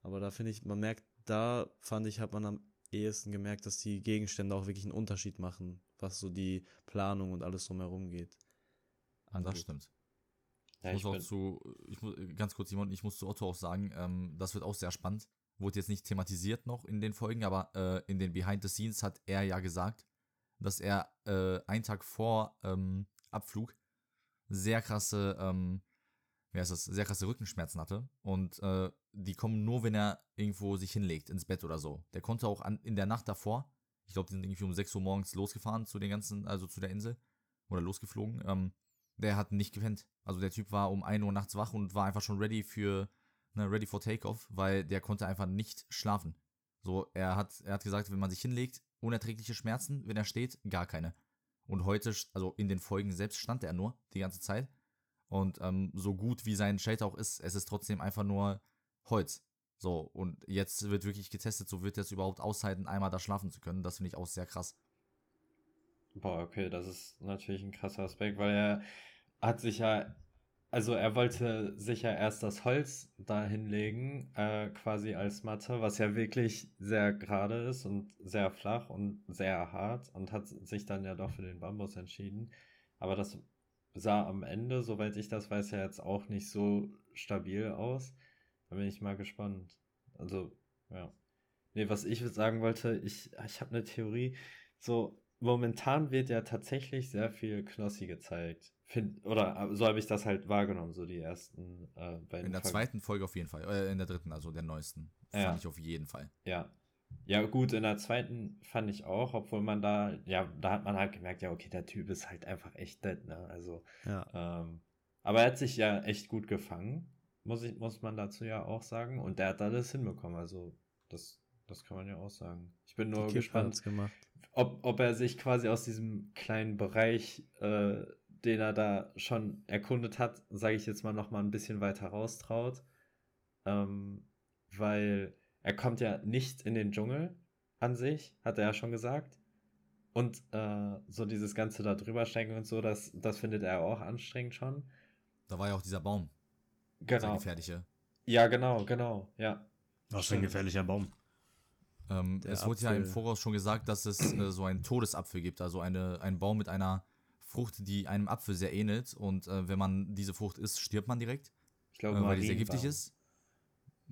Aber da finde ich, man merkt, da fand ich, hat man am ehesten gemerkt, dass die Gegenstände auch wirklich einen Unterschied machen, was so die Planung und alles drumherum geht. Das angeht. stimmt. ja ich ich muss auch bin, zu, ich muss, ganz kurz, Simon, ich muss zu Otto auch sagen, ähm, das wird auch sehr spannend. Wurde jetzt nicht thematisiert noch in den Folgen, aber äh, in den Behind the Scenes hat er ja gesagt, dass er äh, einen Tag vor ähm, Abflug sehr krasse, ähm, wie heißt das, sehr krasse Rückenschmerzen hatte. Und äh, die kommen nur, wenn er irgendwo sich hinlegt, ins Bett oder so. Der konnte auch an, in der Nacht davor, ich glaube, die sind irgendwie um 6 Uhr morgens losgefahren zu den ganzen, also zu der Insel oder losgeflogen. Ähm, der hat nicht gepennt. Also der Typ war um 1 Uhr nachts wach und war einfach schon ready für, ne, ready for takeoff, weil der konnte einfach nicht schlafen. So, er hat, er hat gesagt, wenn man sich hinlegt, unerträgliche Schmerzen, wenn er steht, gar keine. Und heute, also in den Folgen selbst stand er nur die ganze Zeit. Und ähm, so gut wie sein Shelter auch ist, es ist trotzdem einfach nur Holz. So, und jetzt wird wirklich getestet, so wird er es überhaupt aushalten, einmal da schlafen zu können. Das finde ich auch sehr krass. boah, okay, das ist natürlich ein krasser Aspekt, weil er hat sich ja, also er wollte sich ja erst das Holz da hinlegen, äh, quasi als Matte, was ja wirklich sehr gerade ist und sehr flach und sehr hart und hat sich dann ja doch für den Bambus entschieden. Aber das sah am Ende, soweit ich das weiß, ja jetzt auch nicht so stabil aus. Da bin ich mal gespannt. Also, ja. Nee, was ich sagen wollte, ich, ich habe eine Theorie. So, momentan wird ja tatsächlich sehr viel Knossi gezeigt. Find, oder so habe ich das halt wahrgenommen, so die ersten äh, beiden In der Folgen. zweiten Folge auf jeden Fall. Äh, in der dritten, also der neuesten. Ja. Fand ich auf jeden Fall. Ja. Ja, gut, in der zweiten fand ich auch, obwohl man da, ja, da hat man halt gemerkt, ja, okay, der Typ ist halt einfach echt dead, ne? Also, Ja. ähm, aber er hat sich ja echt gut gefangen, muss ich, muss man dazu ja auch sagen. Und der hat alles hinbekommen. Also, das Das kann man ja auch sagen. Ich bin nur gespannt, ob, ob er sich quasi aus diesem kleinen Bereich, äh, den er da schon erkundet hat, sage ich jetzt mal noch mal ein bisschen weiter raustraut. Ähm, weil er kommt ja nicht in den Dschungel an sich, hat er ja schon gesagt. Und äh, so dieses Ganze da drüber stecken und so, das, das findet er auch anstrengend schon. Da war ja auch dieser Baum, der Genau. gefährliche. Ja, genau, genau, ja. Was für ein gefährlicher Baum. Ähm, es wurde ja im Apfel. Voraus schon gesagt, dass es äh, so einen Todesapfel gibt, also eine, einen Baum mit einer Frucht, die einem Apfel sehr ähnelt. Und äh, wenn man diese Frucht isst, stirbt man direkt, Ich glaube, äh, weil die sehr giftig ist.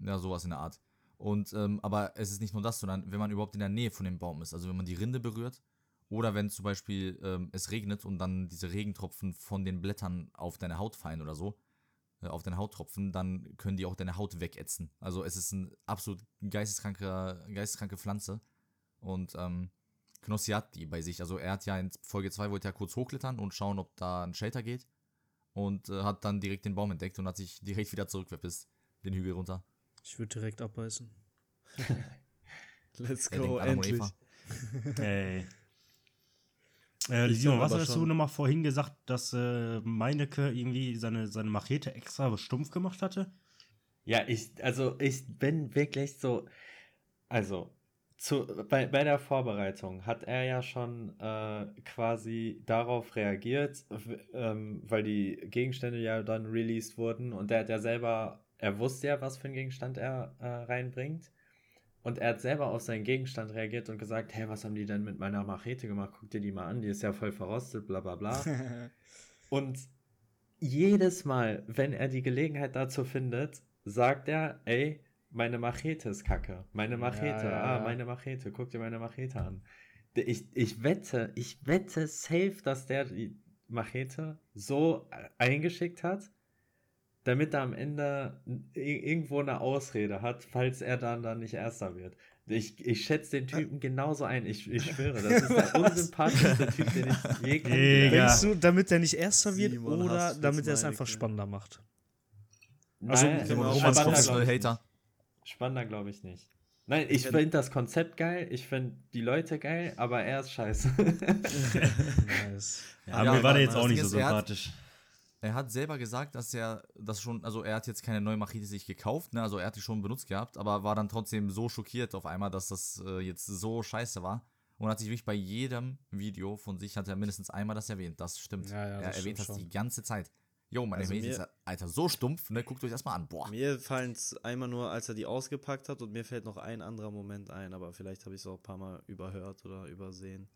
Ja, sowas in der Art. Und ähm, aber es ist nicht nur das, sondern wenn man überhaupt in der Nähe von dem Baum ist, also wenn man die Rinde berührt oder wenn zum Beispiel ähm, es regnet und dann diese Regentropfen von den Blättern auf deine Haut fallen oder so, auf deine Haut tropfen, dann können die auch deine Haut wegätzen. Also es ist ein absolut geisteskranke, geisteskranke Pflanze. Und ähm, Knossi hat die bei sich. Also er hat ja in Folge 2 wollte er kurz hochklettern und schauen, ob da ein Shelter geht. Und äh, hat dann direkt den Baum entdeckt und hat sich direkt wieder zurückverpisst, den Hügel runter. Ich würde direkt abbeißen. Let's go, endlich. Eva. Ey. Äh, Simon, was hast du nochmal vorhin gesagt, dass äh, Meinecke irgendwie seine, seine Machete extra stumpf gemacht hatte? Ja, ich, also ich bin wirklich so, also zu, bei, bei der Vorbereitung hat er ja schon äh, quasi darauf reagiert, ähm, weil die Gegenstände ja dann released wurden und er hat ja selber, er wusste ja, was für einen Gegenstand er äh, reinbringt und er hat selber auf seinen Gegenstand reagiert und gesagt, hey, was haben die denn mit meiner Machete gemacht? Guck dir die mal an, die ist ja voll verrostet, bla bla bla. Und jedes Mal, wenn er die Gelegenheit dazu findet, sagt er, ey, meine Machete ist kacke. Meine Machete, Ja, ja, ah, ja. meine Machete, guck dir meine Machete an. Ich, ich wette, ich wette safe, dass der die Machete so eingeschickt hat, damit er am Ende irgendwo eine Ausrede hat, falls er dann, dann nicht Erster wird. Ich, ich schätze den Typen genauso ein. Ich, ich schwöre, das ist der unsympathischste Typ, den ich je. Denkst du, damit der nicht Erster wird Simon oder damit er es einfach Meinecke. spannender macht? Also, Also, Simon, Genau, Romans spannender Hater. Spannender glaube ich nicht. Nein, ich finde das Konzept geil, ich finde die Leute geil, aber er ist scheiße. Nice. Ja, Ja, mir war aber der jetzt auch nicht so er sympathisch. Er hat selber gesagt, dass er das schon, also er hat jetzt keine neue Machete sich gekauft, ne? Also er hat die schon benutzt gehabt, aber war dann trotzdem so schockiert auf einmal, dass das äh, jetzt so scheiße war. Und hat sich wirklich bei jedem Video von sich hat er mindestens einmal das erwähnt. Das stimmt. Ja, ja, er das erwähnt das stimmt die ganze Zeit. Jo, meine Also ist Alter so stumpf, ne? Guckt euch das mal an. Boah. Mir fallen es einmal nur, als er die ausgepackt hat und mir fällt noch ein anderer Moment ein, aber vielleicht habe ich es auch ein paar Mal überhört oder übersehen.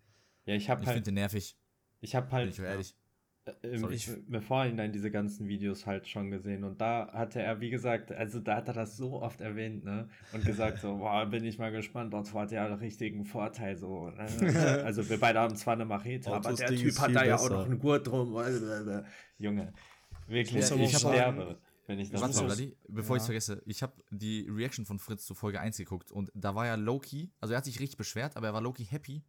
ja, ich habe Ich halt, finde den nervig, ich habe bin halt ich ehrlich. im, Sorry. ich, im Vorhinein diese ganzen Videos halt schon gesehen und da hatte er, wie gesagt, also da hat er das so oft erwähnt, ne? Und gesagt so, boah, bin ich mal gespannt, dort hat er einen richtigen Vorteil so. ne? Also wir beide haben zwar eine Machete, aber der Ding Typ hat da ja auch noch einen Gurt drum. Junge, wirklich, ich sagen, sterbe, wenn ich das Warte Vladi, bevor ich Ja. es vergesse, ich habe die Reaction von Fritz zu Folge 1 geguckt und da war ja Loki, also er hat sich richtig beschwert, aber er war Loki happy,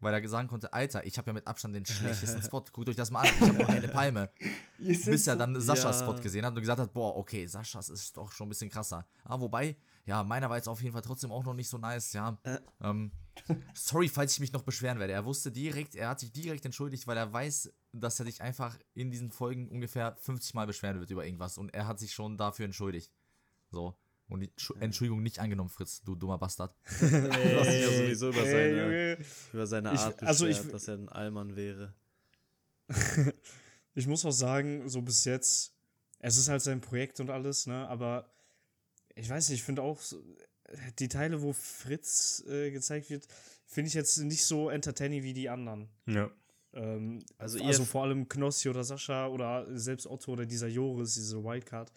weil er sagen konnte, Alter, ich habe ja mit Abstand den schlechtesten Spot, guckt euch das mal an, ich habe eine Palme. Bis er dann Saschas Ja. Spot gesehen hat und gesagt hat, boah, okay, Saschas ist doch schon ein bisschen krasser. Aber wobei, ja, meiner war jetzt auf jeden Fall trotzdem auch noch nicht so nice, ja. Äh. Ähm, sorry, falls ich mich noch beschweren werde. Er wusste direkt, er hat sich direkt entschuldigt, weil er weiß, dass er sich einfach in diesen Folgen ungefähr 50 Mal beschweren wird über irgendwas und er hat sich schon dafür entschuldigt. So. Und Entschuldigung nicht angenommen, Fritz, du dummer Bastard. Du hast dich ja sowieso über seine, Junge. über seine Ich- Art also ich- beschwert, dass er ein Allmann wäre. Ich muss auch sagen, so bis jetzt, es ist halt sein Projekt und alles, ne, aber ich weiß nicht, ich finde auch die Teile, wo Fritz äh, gezeigt wird, finde ich jetzt nicht so entertaining wie die anderen. Ja. Ähm, Also also, vor allem Knossi oder Sascha oder selbst Otto oder dieser Joris, diese Wildcard.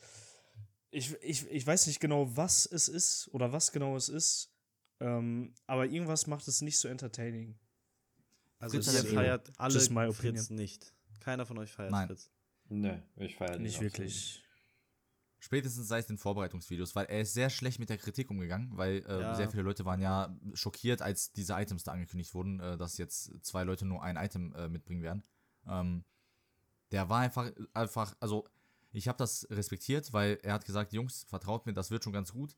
Ich, ich, ich weiß nicht genau, was es ist oder was genau es ist, ähm, aber irgendwas macht es nicht so entertaining. Also Fritz ihr feiert my alle opinion. Fritz nicht. Keiner von euch feiert Nein. Fritz. Ne, ich feiere Nicht absolut wirklich. Spätestens seit den Vorbereitungsvideos, weil er ist sehr schlecht mit der Kritik umgegangen, weil äh, Ja. sehr viele Leute waren ja schockiert, als diese Items da angekündigt wurden, äh, dass jetzt zwei Leute nur ein Item äh, mitbringen werden. Ähm, der war einfach, einfach, also ich habe das respektiert, weil er hat gesagt, Jungs, vertraut mir, das wird schon ganz gut.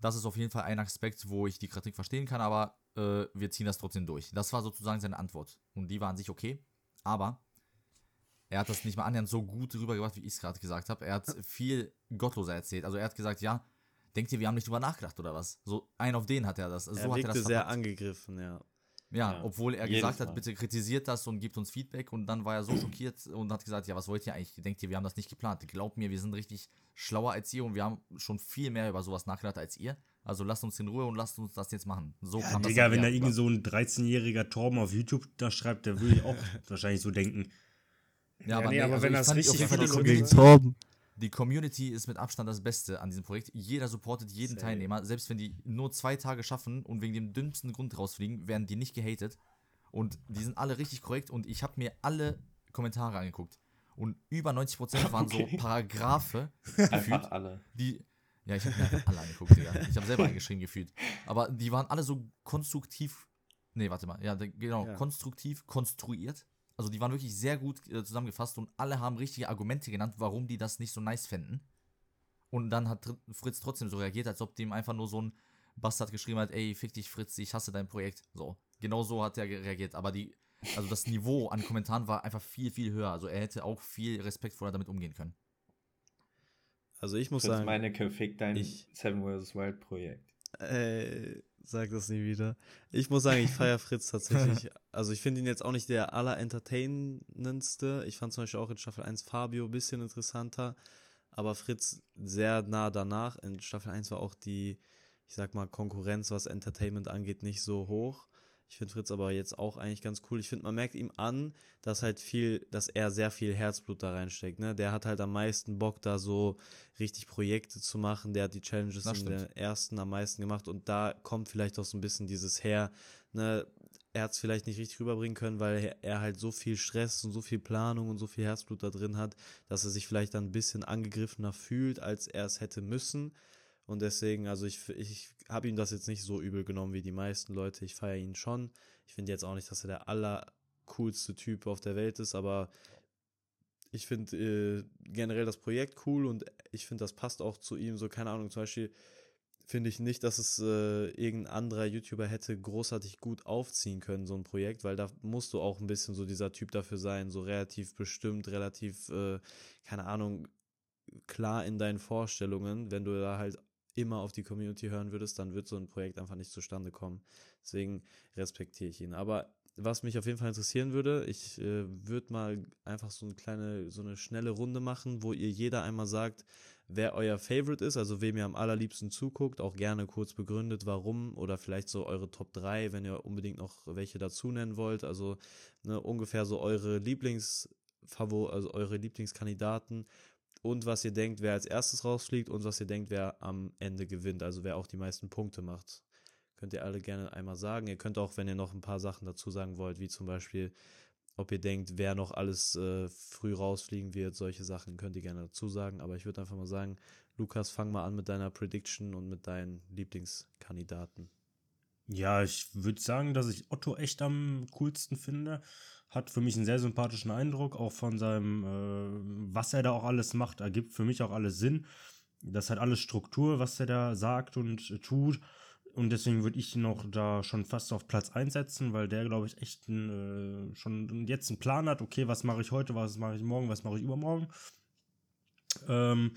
das ist auf jeden Fall ein Aspekt, wo ich die Kritik verstehen kann, aber äh, wir ziehen das trotzdem durch. Das war sozusagen seine Antwort. Und die war an sich okay. Aber er hat das nicht mal annähernd so gut rübergebracht, wie ich es gerade gesagt habe. Er hat viel gottloser erzählt. Also er hat gesagt, ja, denkt ihr, wir haben nicht drüber nachgedacht oder was? So ein auf den hat er das. Er so wirkte hat er das sehr verpackt. angegriffen, ja. Ja, Ja, obwohl er gesagt hat, Mal. bitte kritisiert das und gibt uns Feedback und dann war er so schockiert und hat gesagt, ja, was wollt ihr eigentlich? Denkt ihr, wir haben das nicht geplant? Glaubt mir, wir sind richtig schlauer als ihr und wir haben schon viel mehr über sowas nachgedacht als ihr. Also lasst uns in Ruhe und lasst uns das jetzt machen. So Ja, kam das Digga, dann wenn da rüber. so ein 13-jähriger Torben auf YouTube da schreibt, der würde ich auch wahrscheinlich so denken. Ja, nee, aber wenn ich das fand richtig auf jeden Fall Torben. Die Community ist mit Abstand das Beste an diesem Projekt. Jeder supportet jeden Safe. Teilnehmer. Selbst wenn die nur zwei Tage schaffen und wegen dem dümmsten Grund rausfliegen, werden die nicht gehatet. Und die sind alle richtig korrekt und ich habe mir alle Kommentare angeguckt. Und über 90% waren Okay. so Paragraphe, Einfach alle. die. Ja, ich habe mir alle angeguckt, Digga. Ich habe selber eingeschrieben gefühlt. Aber die waren alle so konstruktiv. Nee, warte mal. Ja, genau. Ja. Konstruktiv konstruiert. Also die waren wirklich sehr gut äh, zusammengefasst und alle haben richtige Argumente genannt, warum die das nicht so nice fänden. Und dann hat Fritz trotzdem so reagiert, als ob dem einfach nur so ein Bastard geschrieben hat, ey, fick dich Fritz, ich hasse dein Projekt. So. Genau so hat er reagiert. Aber die, also das Niveau an Kommentaren war einfach viel, viel höher. Also er hätte auch viel respektvoller damit umgehen können. Also ich muss Fritz sagen, Meinecke fickt dein ich- Seven vs. Wild Projekt. Äh, sag das nie wieder. Ich muss sagen, ich feiere Fritz tatsächlich. Also ich finde ihn jetzt auch nicht der allerentertainendste. Ich fand zum Beispiel auch in Staffel 1 Fabio ein bisschen interessanter. Aber Fritz sehr nah danach. In Staffel 1 war auch die, ich sag mal, Konkurrenz, was Entertainment angeht, nicht so hoch. Ich finde Fritz aber jetzt auch eigentlich ganz cool. Ich finde, man merkt ihm an, dass halt viel, dass er sehr viel Herzblut da reinsteckt. Ne? Der hat halt am meisten Bock, da so richtig Projekte zu machen. Der hat die Challenges in der ersten am meisten gemacht und da kommt vielleicht auch so ein bisschen dieses her, ne, er hat es vielleicht nicht richtig rüberbringen können, weil er- er halt so viel Stress und so viel Planung und so viel Herzblut da drin hat, dass er sich vielleicht dann ein bisschen angegriffener fühlt, als er es hätte müssen. Und deswegen, also ich, ich habe ihm das jetzt nicht so übel genommen wie die meisten Leute. Ich feiere ihn schon. Ich finde jetzt auch nicht, dass er der allercoolste Typ auf der Welt ist, aber ich finde äh, generell das Projekt cool und ich finde, das passt auch zu ihm. So, keine Ahnung, zum Beispiel finde ich nicht, dass es äh, irgendein anderer YouTuber hätte großartig gut aufziehen können, so ein Projekt, weil da musst du auch ein bisschen so dieser Typ dafür sein, so relativ bestimmt, relativ, äh, keine Ahnung, klar in deinen Vorstellungen. Wenn du da halt immer auf die Community hören würdest, dann wird so ein Projekt einfach nicht zustande kommen. Deswegen respektiere ich ihn. Aber was mich auf jeden Fall interessieren würde, ich äh, würde mal einfach so eine kleine, so eine schnelle Runde machen, wo ihr jeder einmal sagt, wer euer Favorite ist, also wem ihr am allerliebsten zuguckt, auch gerne kurz begründet, warum oder vielleicht so eure Top 3, wenn ihr unbedingt noch welche dazu nennen wollt, also ne, ungefähr so eure Lieblingsfavor, also eure Lieblingskandidaten und was ihr denkt, wer als erstes rausfliegt und was ihr denkt, wer am Ende gewinnt, also wer auch die meisten Punkte macht. Könnt ihr alle gerne einmal sagen. Ihr könnt auch, wenn ihr noch ein paar Sachen dazu sagen wollt, wie zum Beispiel, ob ihr denkt, wer noch alles äh, früh rausfliegen wird, solche Sachen könnt ihr gerne dazu sagen. Aber ich würde einfach mal sagen, Lukas, fang mal an mit deiner Prediction und mit deinen Lieblingskandidaten. Ja, ich würde sagen, dass ich Otto echt am coolsten finde. Hat für mich einen sehr sympathischen Eindruck, auch von seinem, äh, was er da auch alles macht, ergibt für mich auch alles Sinn. Das hat alles Struktur, was er da sagt und äh, tut. Und deswegen würde ich ihn noch da schon fast auf Platz einsetzen, weil der, glaube ich, echt ein, äh, schon jetzt einen Plan hat. Okay, was mache ich heute, was mache ich morgen, was mache ich übermorgen. Ähm,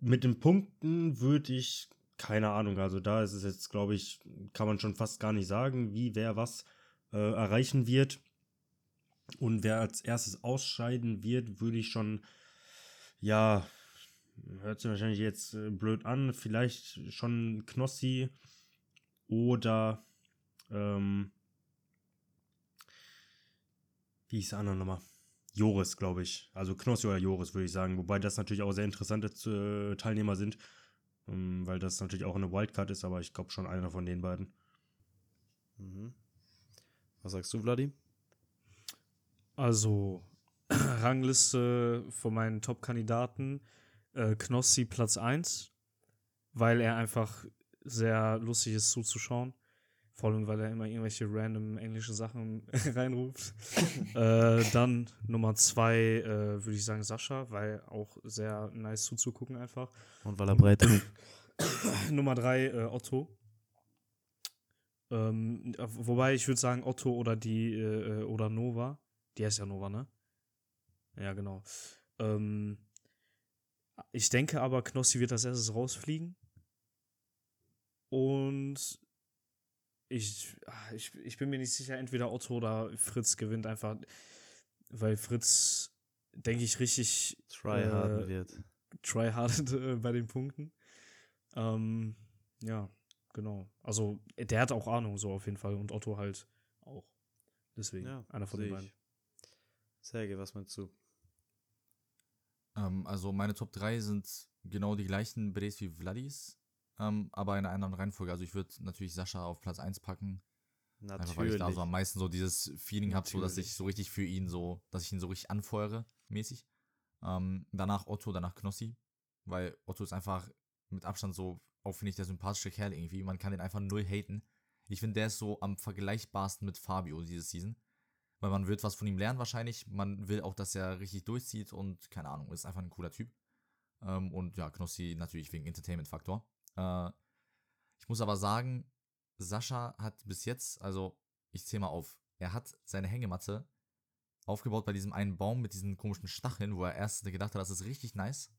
mit den Punkten würde ich, keine Ahnung, also da ist es jetzt, glaube ich, kann man schon fast gar nicht sagen, wie wer was äh, erreichen wird. Und wer als erstes ausscheiden wird, würde ich schon, ja, hört sich wahrscheinlich jetzt äh, blöd an, vielleicht schon Knossi oder, ähm, wie hieß der andere nochmal? Joris, glaube ich. Also Knossi oder Joris, würde ich sagen. Wobei das natürlich auch sehr interessante äh, Teilnehmer sind, ähm, weil das natürlich auch eine Wildcard ist, aber ich glaube schon einer von den beiden. Mhm. Was sagst du, Vladi? Also, Rangliste von meinen Top-Kandidaten. Äh, Knossi Platz 1, weil er einfach sehr lustig ist zuzuschauen. Vor allem, weil er immer irgendwelche random englische Sachen reinruft. äh, dann Nummer 2 äh, würde ich sagen Sascha, weil auch sehr nice zuzugucken einfach. Und weil er breit ist. Nummer drei, äh, Otto. Ähm, wobei ich würde sagen Otto oder die äh, oder Nova. Die heißt ja Nova, ne? Ja, genau. Ähm, ich denke aber, Knossi wird als erstes rausfliegen. Und ich, ah, ich, ich bin mir nicht sicher, entweder Otto oder Fritz gewinnt einfach, weil Fritz, denke ich, richtig tryharden äh, wird. Tryhardet äh, bei den Punkten. Ähm, ja, genau. Also, der hat auch Ahnung, so auf jeden Fall. Und Otto halt auch. Deswegen, ja, einer von den beiden. Serge, was meinst du? Ähm, also, meine Top 3 sind genau die gleichen Brees wie Vladis, ähm, aber in einer anderen Reihenfolge. Also, ich würde natürlich Sascha auf Platz 1 packen. Natürlich. Einfach, weil ich da so am meisten so dieses Feeling habe, so dass ich so richtig für ihn so, dass ich ihn so richtig anfeuere, mäßig. Ähm, danach Otto, danach Knossi, weil Otto ist einfach mit Abstand so, auch finde ich, der sympathische Kerl irgendwie. Man kann den einfach null haten. Ich finde, der ist so am vergleichbarsten mit Fabio diese Season. Weil man wird was von ihm lernen wahrscheinlich. Man will auch, dass er richtig durchzieht und keine Ahnung, ist einfach ein cooler Typ. Ähm, und ja, Knossi natürlich wegen Entertainment-Faktor. Äh, ich muss aber sagen, Sascha hat bis jetzt, also ich zähle mal auf, er hat seine Hängematte aufgebaut bei diesem einen Baum mit diesen komischen Stacheln, wo er erst gedacht hat, das ist richtig nice.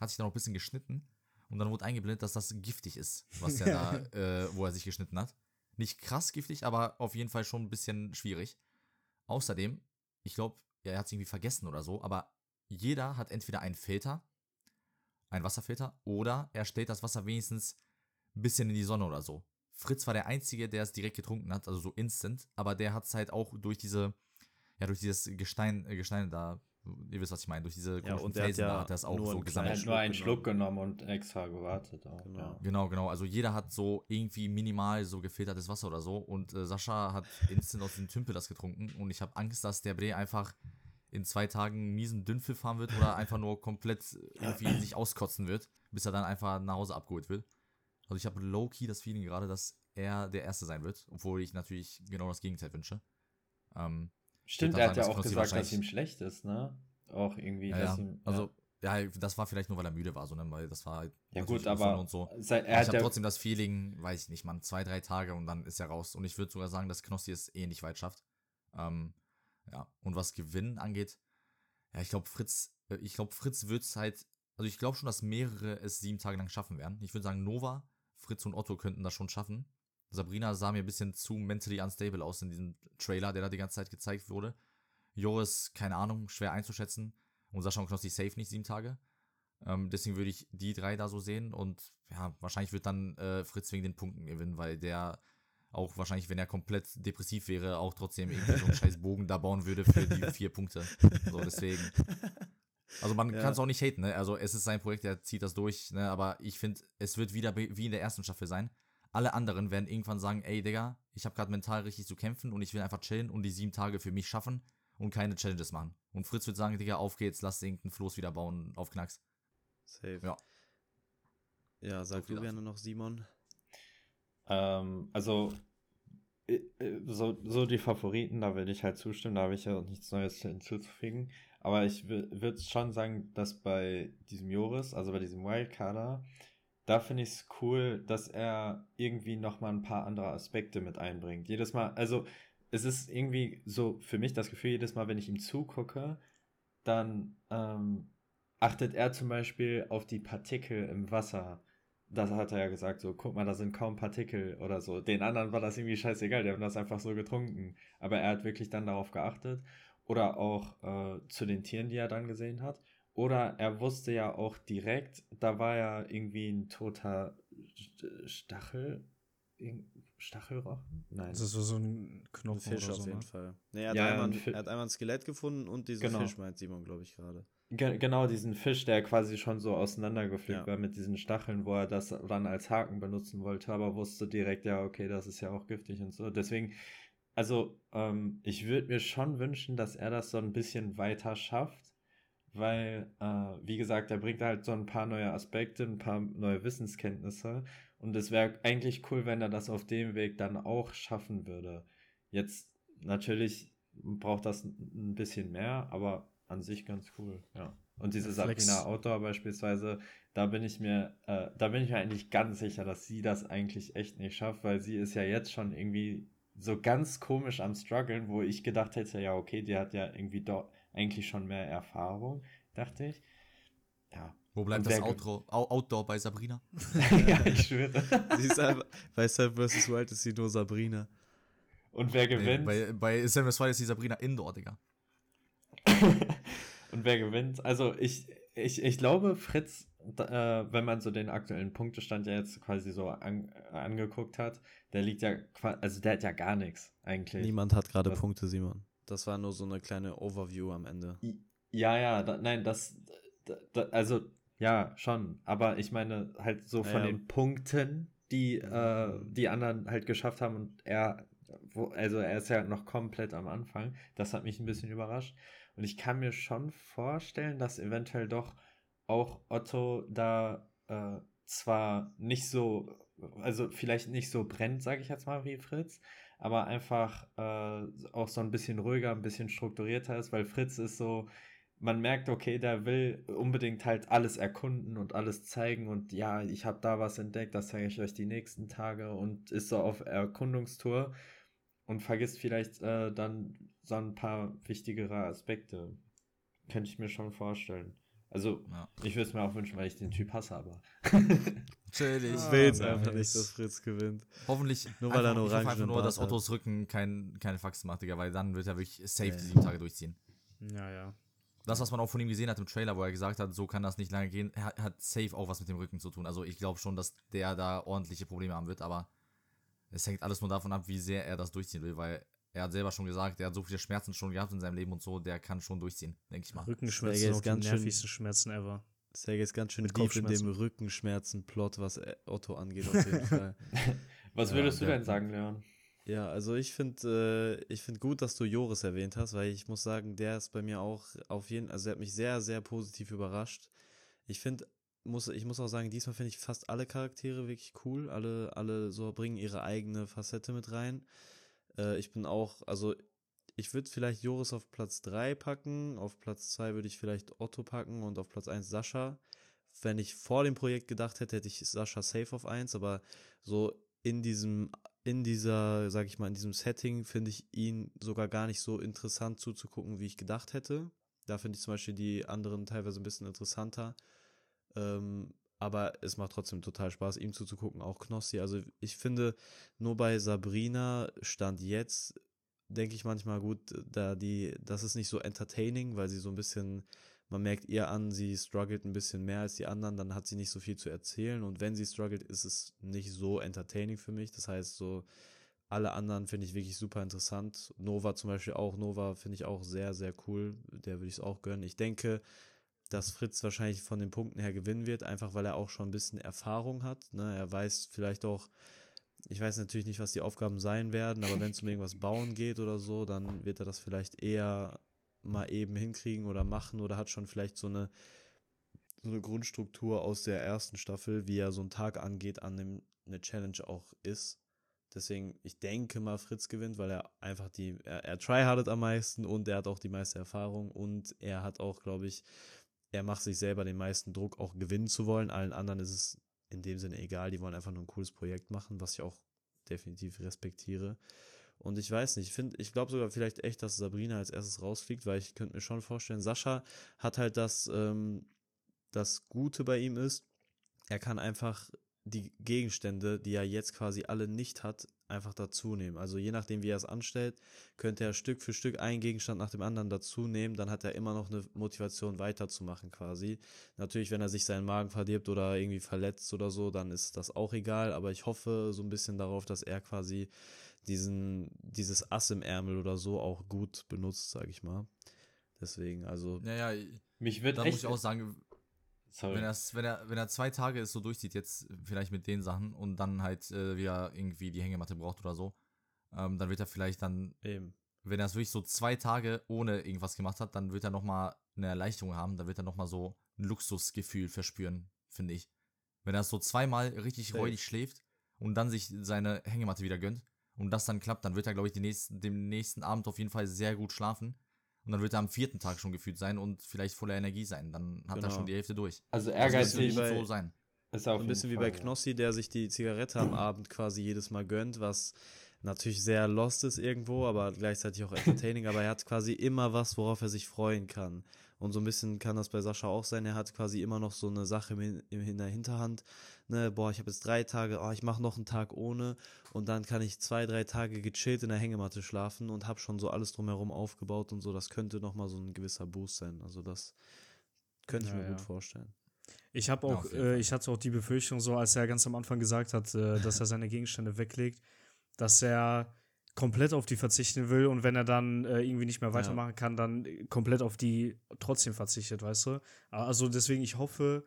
Hat sich dann auch ein bisschen geschnitten und dann wurde eingeblendet, dass das giftig ist, was er da, äh, wo er sich geschnitten hat. Nicht krass giftig, aber auf jeden Fall schon ein bisschen schwierig. Außerdem, ich glaube, er hat es irgendwie vergessen oder so, aber jeder hat entweder einen Filter, einen Wasserfilter, oder er stellt das Wasser wenigstens ein bisschen in die Sonne oder so. Fritz war der Einzige, der es direkt getrunken hat, also so instant, aber der hat es halt auch durch diese, ja, durch dieses Gestein, äh, Gestein da ihr wisst, was ich meine, durch diese ja, und Felsen hat da hat er es auch so gesammelt. Er hat nur einen Schluck genommen und extra gewartet. Auch, genau. Ja. genau, genau. Also jeder hat so irgendwie minimal so gefiltertes Wasser oder so und äh, Sascha hat instant aus dem Tümpel das getrunken und ich habe Angst, dass der Bre einfach in zwei Tagen miesen Dünnpfiff fahren wird oder einfach nur komplett irgendwie sich auskotzen wird, bis er dann einfach nach Hause abgeholt wird. Also ich habe low-key das Feeling gerade, dass er der Erste sein wird, obwohl ich natürlich genau das Gegenteil wünsche. Ähm, Stimmt, er hat ja auch gesagt, dass ihm schlecht ist, ne? Auch irgendwie, ja, ja. Ihm, also, ja. das war vielleicht nur, weil er müde war, so, ne? weil das war halt ja gut, aber und so. Sei, er ich habe trotzdem das Feeling, weiß ich nicht, man, zwei, drei Tage und dann ist er raus. Und ich würde sogar sagen, dass Knossi es eh nicht weit schafft. Ähm, ja, und was Gewinnen angeht, ja, ich glaube, Fritz, äh, ich glaube, Fritz wird es halt, also ich glaube schon, dass mehrere es sieben Tage lang schaffen werden. Ich würde sagen, Nova, Fritz und Otto könnten das schon schaffen. Sabrina sah mir ein bisschen zu mentally unstable aus in diesem Trailer, der da die ganze Zeit gezeigt wurde. Joris, keine Ahnung, schwer einzuschätzen. Und Sascha und Knossi safe nicht sieben Tage. Ähm, deswegen würde ich die drei da so sehen. Und ja, wahrscheinlich wird dann äh, Fritz wegen den Punkten gewinnen, weil der auch wahrscheinlich, wenn er komplett depressiv wäre, auch trotzdem irgendwie so einen scheiß Bogen da bauen würde für die vier Punkte. So, deswegen. Also man ja. kann es auch nicht haten, ne? Also es ist sein Projekt, er zieht das durch, ne? Aber ich finde, es wird wieder wie in der ersten Staffel sein. Alle anderen werden irgendwann sagen, ey Digga, ich habe gerade mental richtig zu kämpfen und ich will einfach chillen und die sieben Tage für mich schaffen und keine Challenges machen. Und Fritz wird sagen, Digga, auf geht's, lass irgendeinen Floß wieder bauen auf Knacks. Safe. Ja. Ja, sag du gerne noch, Simon. Ähm, also, so, so die Favoriten, da will ich halt zustimmen, da habe ich ja auch nichts Neues hinzuzufügen. Aber ich würde schon sagen, dass bei diesem Joris, also bei diesem Wildcarder, da finde ich es cool, dass er irgendwie nochmal ein paar andere Aspekte mit einbringt. Jedes Mal, also es ist irgendwie so für mich das Gefühl, jedes Mal, wenn ich ihm zugucke, dann ähm, achtet er zum Beispiel auf die Partikel im Wasser. Das hat er ja gesagt, so, guck mal, da sind kaum Partikel oder so. Den anderen war das irgendwie scheißegal, die haben das einfach so getrunken. Aber er hat wirklich dann darauf geachtet. Oder auch äh, zu den Tieren, die er dann gesehen hat. Oder er wusste ja auch direkt, da war ja irgendwie ein toter Stachel. Stachelrochen? Nein. Das ist so ein Knopf Fisch oder so, auf jeden ne? Fall. Nee, er, hat ja, einmal, er hat einmal ein Skelett gefunden und diesen genau. Fisch meint Simon, glaube ich, gerade. Ge genau, diesen Fisch, der quasi schon so auseinandergepflückt ja. war mit diesen Stacheln, wo er das dann als Haken benutzen wollte, aber wusste direkt, ja, okay, das ist ja auch giftig und so. Deswegen, also, ähm, ich würde mir schon wünschen, dass er das so ein bisschen weiter schafft weil, äh, wie gesagt, er bringt halt so ein paar neue Aspekte, ein paar neue Wissenskenntnisse und es wäre eigentlich cool, wenn er das auf dem Weg dann auch schaffen würde. Jetzt natürlich braucht das ein bisschen mehr, aber an sich ganz cool, ja. Und diese Flex. Sabrina Outdoor beispielsweise, da bin ich mir, äh, da bin ich mir eigentlich ganz sicher, dass sie das eigentlich echt nicht schafft, weil sie ist ja jetzt schon irgendwie so ganz komisch am struggeln, wo ich gedacht hätte, ja, okay, die hat ja irgendwie doch eigentlich schon mehr Erfahrung, dachte ich. Ja. Wo bleibt das ge- Outdoor, bei Sabrina? ja, ich schwöre. Sie ist einfach, bei Seven vs. Wild ist sie nur Sabrina. Und wer Nee, gewinnt? bei, bei Seven vs. Wild ist die Sabrina Indoor, Digga. Und wer gewinnt? Also ich, ich, ich glaube, Fritz, da, äh, wenn man so den aktuellen Punktestand ja jetzt quasi so an, angeguckt hat, der liegt ja, also der hat ja gar nichts eigentlich. Niemand hat gerade Punkte, Simon. Das war nur so eine kleine Overview am Ende. Ja, ja, da, nein, das, da, also ja, schon. Aber ich meine halt so Ja, von ja. den Punkten, die äh, die anderen halt geschafft haben und er, wo, also er ist ja noch komplett am Anfang. Das hat mich ein bisschen überrascht. Und ich kann mir schon vorstellen, dass eventuell doch auch Otto da äh, zwar nicht so, also vielleicht nicht so brennt, sage ich jetzt mal, wie Fritz, aber einfach äh, auch so ein bisschen ruhiger, ein bisschen strukturierter ist, weil Fritz ist so, man merkt, okay, der will unbedingt halt alles erkunden und alles zeigen und ja, ich habe da was entdeckt, das zeige ich euch die nächsten Tage und ist so auf Erkundungstour und vergisst vielleicht äh, dann so ein paar wichtigere Aspekte. Könnte ich mir schon vorstellen. Also, Ja. ich würde es mir auch wünschen, weil ich den Typ hasse, aber. Chillig. Ich Ah, will jetzt einfach nicht, dass Fritz gewinnt. Hoffentlich. Nur weil er einen ich hoffe nur, dass. Ottos Rücken kein, keine Faxen macht, Digga, weil dann wird er wirklich safe Ja. die sieben Tage durchziehen. Ja, ja. Das, was man auch von ihm gesehen hat im Trailer, wo er gesagt hat, so kann das nicht lange gehen, hat, hat safe auch was mit dem Rücken zu tun. Also ich glaube schon, dass der da ordentliche Probleme haben wird, aber es hängt alles nur davon ab, wie sehr er das durchziehen will, weil er hat selber schon gesagt, er hat so viele Schmerzen schon gehabt in seinem Leben und so, der kann schon durchziehen, denke ich mal. Rückenschmerzen sind die nervigsten Schmerzen ever. Sergej ist ganz schön Mit deep in dem. Rückenschmerzen-Plot, was äh, Otto angeht, auf jeden Fall. Was Ja, würdest du der- denn sagen, Leon? Ja, also ich finde äh, ich finde gut, dass du Joris erwähnt hast, weil ich muss sagen, der ist bei mir auch auf jeden, also er hat mich sehr sehr positiv überrascht. Ich finde muss ich muss auch sagen, diesmal finde ich fast alle Charaktere wirklich cool, alle alle so bringen ihre eigene Facette mit rein. Äh, ich bin auch, also ich würde vielleicht Joris auf Platz 3 packen, auf Platz 2 würde ich vielleicht Otto packen und auf Platz 1 Sascha. Wenn ich vor dem Projekt gedacht hätte, hätte ich Sascha safe auf 1, aber so in diesem, in dieser, sag ich mal, in diesem Setting finde ich ihn sogar gar nicht so interessant zuzugucken, wie ich gedacht hätte. Da finde ich zum Beispiel die anderen teilweise ein bisschen interessanter. Ähm, aber es macht trotzdem total Spaß, ihm zuzugucken, auch Knossi. Also ich finde, nur bei Sabrina stand jetzt, denke ich manchmal gut, da die, das ist nicht so entertaining, weil sie so ein bisschen, man merkt ihr an, sie struggelt ein bisschen mehr als die anderen, dann hat sie nicht so viel zu erzählen und wenn sie struggelt, ist es nicht so entertaining für mich. Das heißt, so alle anderen finde ich wirklich super interessant. Nova zum Beispiel auch, Nova finde ich auch sehr, sehr cool. Der würde ich es auch gönnen. Ich denke, dass Fritz wahrscheinlich von den Punkten her gewinnen wird, einfach weil er auch schon ein bisschen Erfahrung hat. Ne? Er weiß vielleicht auch, ich weiß natürlich nicht, was die Aufgaben sein werden, aber wenn es um irgendwas bauen geht oder so, dann wird er das vielleicht eher mal eben hinkriegen oder machen oder hat schon vielleicht so eine, so eine Grundstruktur aus der ersten Staffel, wie er so einen Tag angeht, an dem eine Challenge auch ist. Deswegen, ich denke mal, Fritz gewinnt, weil er einfach die, er, er tryhardet am meisten und er hat auch die meiste Erfahrung und er hat auch, glaube ich, er macht sich selber den meisten Druck, auch gewinnen zu wollen. Allen anderen ist es in dem Sinne egal, die wollen einfach nur ein cooles Projekt machen, was ich auch definitiv respektiere. Und ich weiß nicht, ich ich glaube sogar vielleicht echt, dass Sabrina als erstes rausfliegt, weil ich könnte mir schon vorstellen, Sascha hat halt das, ähm, das Gute bei ihm ist, er kann einfach die Gegenstände, die er jetzt quasi alle nicht hat, einfach dazu nehmen. Also je nachdem, wie er es anstellt, könnte er Stück für Stück einen Gegenstand nach dem anderen dazu nehmen, dann hat er immer noch eine Motivation weiterzumachen quasi. Natürlich, wenn er sich seinen Magen verdirbt oder irgendwie verletzt oder so, dann ist das auch egal, aber ich hoffe so ein bisschen darauf, dass er quasi diesen, dieses Ass im Ärmel oder so auch gut benutzt, sag ich mal. Deswegen, also, Ja, ja, Mich wird da echt. muss ich auch sagen, sorry. wenn, wenn, er, wenn er zwei Tage es so durchzieht, jetzt vielleicht mit den Sachen und dann halt äh, wieder irgendwie die Hängematte braucht oder so, ähm, dann wird er vielleicht dann eben. wenn er es wirklich so zwei Tage ohne irgendwas gemacht hat, dann wird er nochmal eine Erleichterung haben, dann wird er nochmal so ein Luxusgefühl verspüren, finde ich. Wenn er so zweimal richtig Safe. räudig schläft und dann sich seine Hängematte wieder gönnt und das dann klappt, dann wird er, glaube ich, den nächsten, den nächsten Abend auf jeden Fall sehr gut schlafen. Und dann wird er am vierten Tag schon gefühlt sein und vielleicht voller Energie sein. Dann hat er Genau. schon die Hälfte durch. Also Das müsste ehrgeizig bei- so sein. ist So auf ein bisschen wie bei. Knossi, der sich die Zigarette am Abend quasi jedes Mal gönnt, was natürlich sehr lost ist irgendwo, aber gleichzeitig auch entertaining. aber er hat quasi immer was, worauf er sich freuen kann. Und so ein bisschen kann das bei Sascha auch sein. Er hat quasi immer noch so eine Sache im, in der Hinterhand. Ne, boah, ich habe jetzt drei Tage, oh, ich mache noch einen Tag ohne und dann kann ich zwei, drei Tage gechillt in der Hängematte schlafen und habe schon so alles drumherum aufgebaut und so. Das könnte nochmal so ein gewisser Boost sein. Also das könnte ich Ja, mir ja. gut vorstellen. Ich habe Ja, auch, jeden äh, ich hatte auch die Befürchtung, so als er ganz am Anfang gesagt hat, äh, dass er seine Gegenstände weglegt, dass er komplett auf die verzichten will und wenn er dann äh, irgendwie nicht mehr weitermachen kann, dann komplett auf die trotzdem verzichtet, weißt du? Also deswegen, ich hoffe,